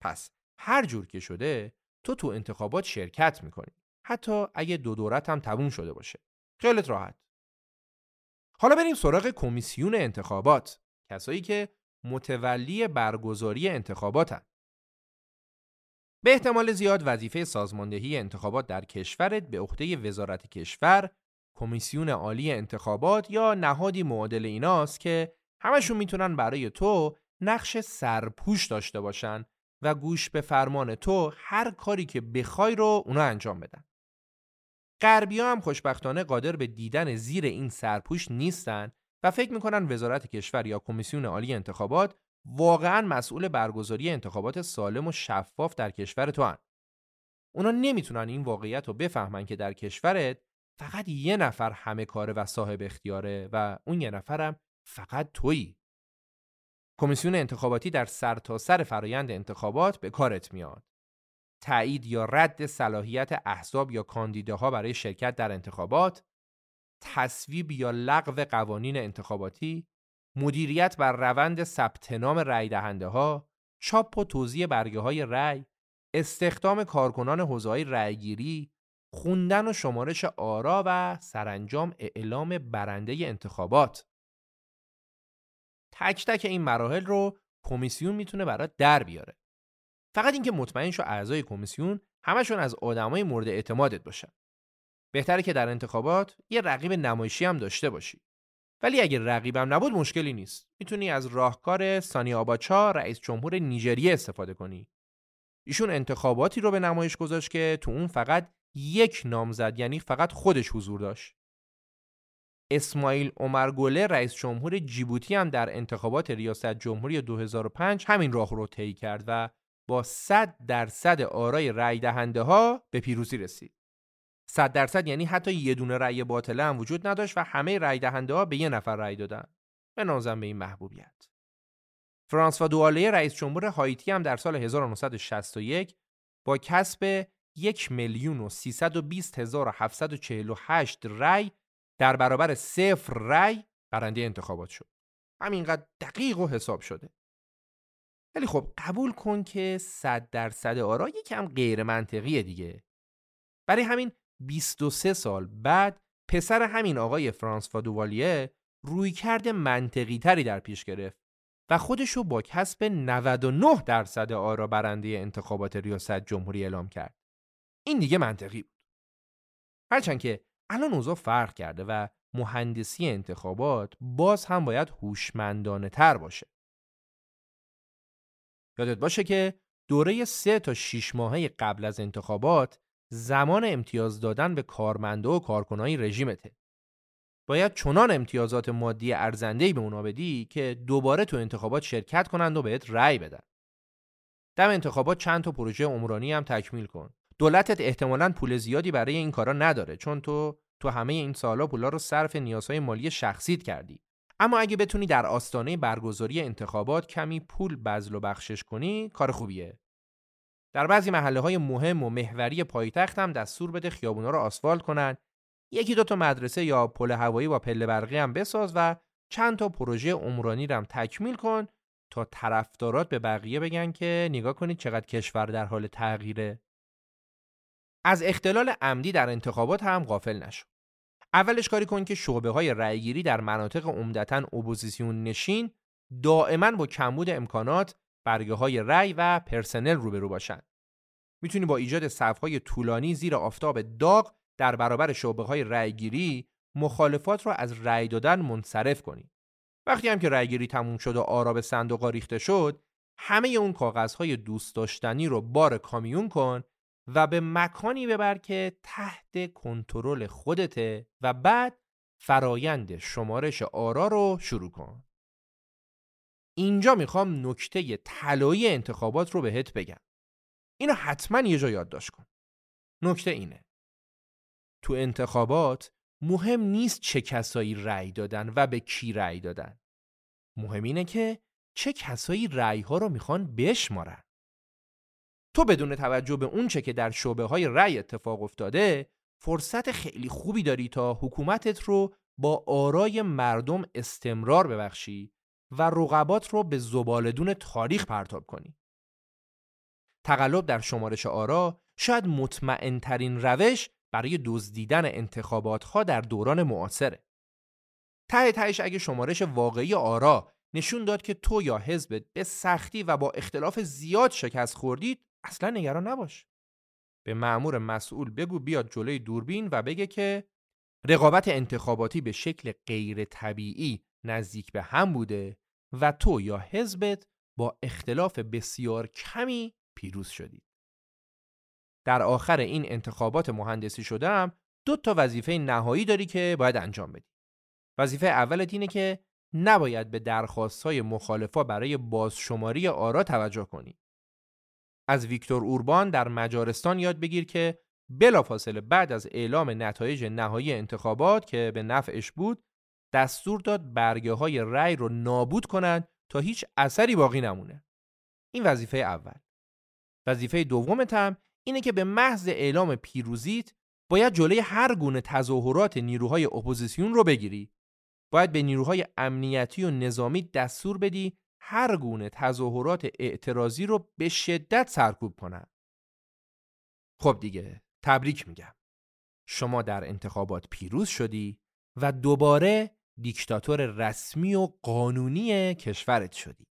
پس هر جور که شده تو تو انتخابات شرکت می‌کنی. حتی اگه دو دورت هم تموم شده باشه. خیالت راحت. حالا بریم سراغ کمیسیون انتخابات کسایی که متولی برگزاری انتخاباتن به احتمال زیاد وظیفه سازماندهی انتخابات در کشورت به عهده وزارت کشور، کمیسیون عالی انتخابات یا نهادی معادل ایناست که همشون می‌تونن برای تو نقش سرپوش داشته باشن و گوش به فرمان تو هر کاری که بخوای رو اونا انجام بدن. غربیا هم خوشبختانه قادر به دیدن زیر این سرپوش نیستن و فکر می‌کنن وزارت کشور یا کمیسیون عالی انتخابات واقعا مسئول برگزاری انتخابات سالم و شفاف در کشور تو هن. اونا نمی‌تونن این واقعیت رو بفهمن که در کشورت فقط یه نفر همه کاره و صاحب اختیاره و اون یه نفرم فقط تویی. کمیسیون انتخاباتی در سرتاسر سر فرایند انتخابات به کارت میاد. تایید یا رد صلاحیت احزاب یا کاندیداها برای شرکت در انتخابات، تصویب یا لغو قوانین انتخاباتی، مدیریت بر روند ثبت نام رأی دهنده ها، چاپ و توزیع برگه های رأی، استخدام کارکنان حوزه‌های رأیگیری، خوندن و شمارش آرا و سرانجام اعلام برنده انتخابات. تک تک این مراحل رو کمیسیون می‌تونه برات در بیاره. فقط اینکه مطمئن شو اعضای کمیسیون همشون از آدمای مورد اعتمادت باشن. بهتره که در انتخابات یه رقیب نمایشی هم داشته باشی. ولی اگه رقیبم نبود مشکلی نیست. می‌تونی از راهکار سانی آباچا رئیس جمهور نیجریه استفاده کنی. ایشون انتخاباتی رو به نمایش گذاشت که تو اون فقط یک نامزد یعنی فقط خودش حضور داشت. اسماعیل گله رئیس جمهور جیبوتی هم در انتخابات ریاست جمهوری 2005 همین راه رو طی کرد و با 100 درصد آرای رأی دهنده ها به پیروزی رسید. 100 درصد یعنی حتی یه دونه رأی باطله هم وجود نداشت و همه رأی دهنده ها به یه نفر رأی دادن. به نازم به این محبوبیت. فرانسوا دواله رئیس جمهور هایتی هم در سال 1961 با کسب یک میلیون و رأی در برابر صفر رأی برنده انتخابات شد. همینقدر دقیق و حساب شده. ولی خب قبول کن که 100 درصد آرا یکم غیر منطقیه دیگه. برای همین 23 سال بعد پسر همین آقای فرانس دوالیه روی کرده منطقی تری در پیش گرفت و خودشو با کسب 99 درصد آرا برنده انتخابات ریاست جمهوری اعلام کرد. این دیگه منطقی بود. هرچند که الان اوضاع فرق کرده و مهندسی انتخابات باز هم باید هوشمندانه تر باشه. یادت باشه که دوره سه تا 6 ماهه قبل از انتخابات زمان امتیاز دادن به کارمنده و کارکنای رژیمته. باید چنان امتیازات مادی ارزنده‌ای به اونا بدی که دوباره تو انتخابات شرکت کنند و بهت رأی بدن. دم انتخابات چند تا پروژه عمرانی هم تکمیل کن. دولتت احتمالاً پول زیادی برای این کارا نداره چون تو تو همه این سالا پولا رو صرف نیازهای مالی شخصیت کردی. اما اگه بتونی در آستانه برگزاری انتخابات کمی پول بذل و بخشش کنی کار خوبیه. در بعضی محله های مهم و محوری پایتخت هم دستور بده خیابونا رو آسفالت کنن. یکی دو تا مدرسه یا پل هوایی با پله برقی هم بساز و چند تا پروژه عمرانی رو تکمیل کن تا طرفدارات به بقیه بگن که نگاه کنید چقدر کشور در حال تغییره. از اختلال عمدی در انتخابات هم غافل نشو. اولش کاری کن که شعبه های رأیگیری در مناطق عمدتا اپوزیسیون نشین دائما با کمبود امکانات برگه های رأی و پرسنل روبرو باشن می‌تونی با ایجاد صفهای طولانی زیر آفتاب داغ در برابر شعبه های رأیگیری مخالفات را از رأی دادن منصرف کنی. وقتی هم که رأیگیری تموم شد و آرا به صندوق ریخته شد، همه اون کاغذهای دوست داشتنی رو بار کامیون کن و به مکانی ببر که تحت کنترل خودته و بعد فرایند شمارش آرا رو شروع کن. اینجا می‌خوام نکته طلایی انتخابات رو بهت بگم. اینو حتما یه جا یادداشت کن. نکته اینه. تو انتخابات مهم نیست چه کسایی رأی دادن و به کی رأی دادن. مهم اینه که چه کسایی رأی ها رو می‌خوان بشمارن. تو بدون توجه به اونچه که در شعبه های رأی اتفاق افتاده فرصت خیلی خوبی داری تا حکومتت رو با آرای مردم استمرار ببخشی و رقبات رو به زبالدون تاریخ پرتاب کنی. تقلب در شمارش آرا شاید مطمئن ترین روش برای دزدیدن انتخابات ها در دوران معاصره. ته تهش اگه شمارش واقعی آرا نشون داد که تو یا حزبت به سختی و با اختلاف زیاد شکست خوردید اصلا نگران نباش. به معمور مسئول بگو بیاد جلوی دوربین و بگه که رقابت انتخاباتی به شکل غیر طبیعی نزدیک به هم بوده و تو یا حزبت با اختلاف بسیار کمی پیروز شدید. در آخر این انتخابات مهندسی شدم دو تا وظیفه نهایی داری که باید انجام بدی. وظیفه اولت اینه که نباید به درخواست های مخالفا برای بازشماری آرا توجه کنی. از ویکتور اوربان در مجارستان یاد بگیر که بلافاصله بعد از اعلام نتایج نهایی انتخابات که به نفعش بود دستور داد برگه های رأی رو نابود کنند تا هیچ اثری باقی نمونه. این وظیفه اول. وظیفه دومت هم اینه که به محض اعلام پیروزیت باید جلوی هر گونه تظاهرات نیروهای اپوزیسیون رو بگیری. باید به نیروهای امنیتی و نظامی دستور بدی هر گونه تظاهرات اعتراضی رو به شدت سرکوب کنن. خب دیگه تبریک میگم. شما در انتخابات پیروز شدی و دوباره دیکتاتور رسمی و قانونی کشورت شدی.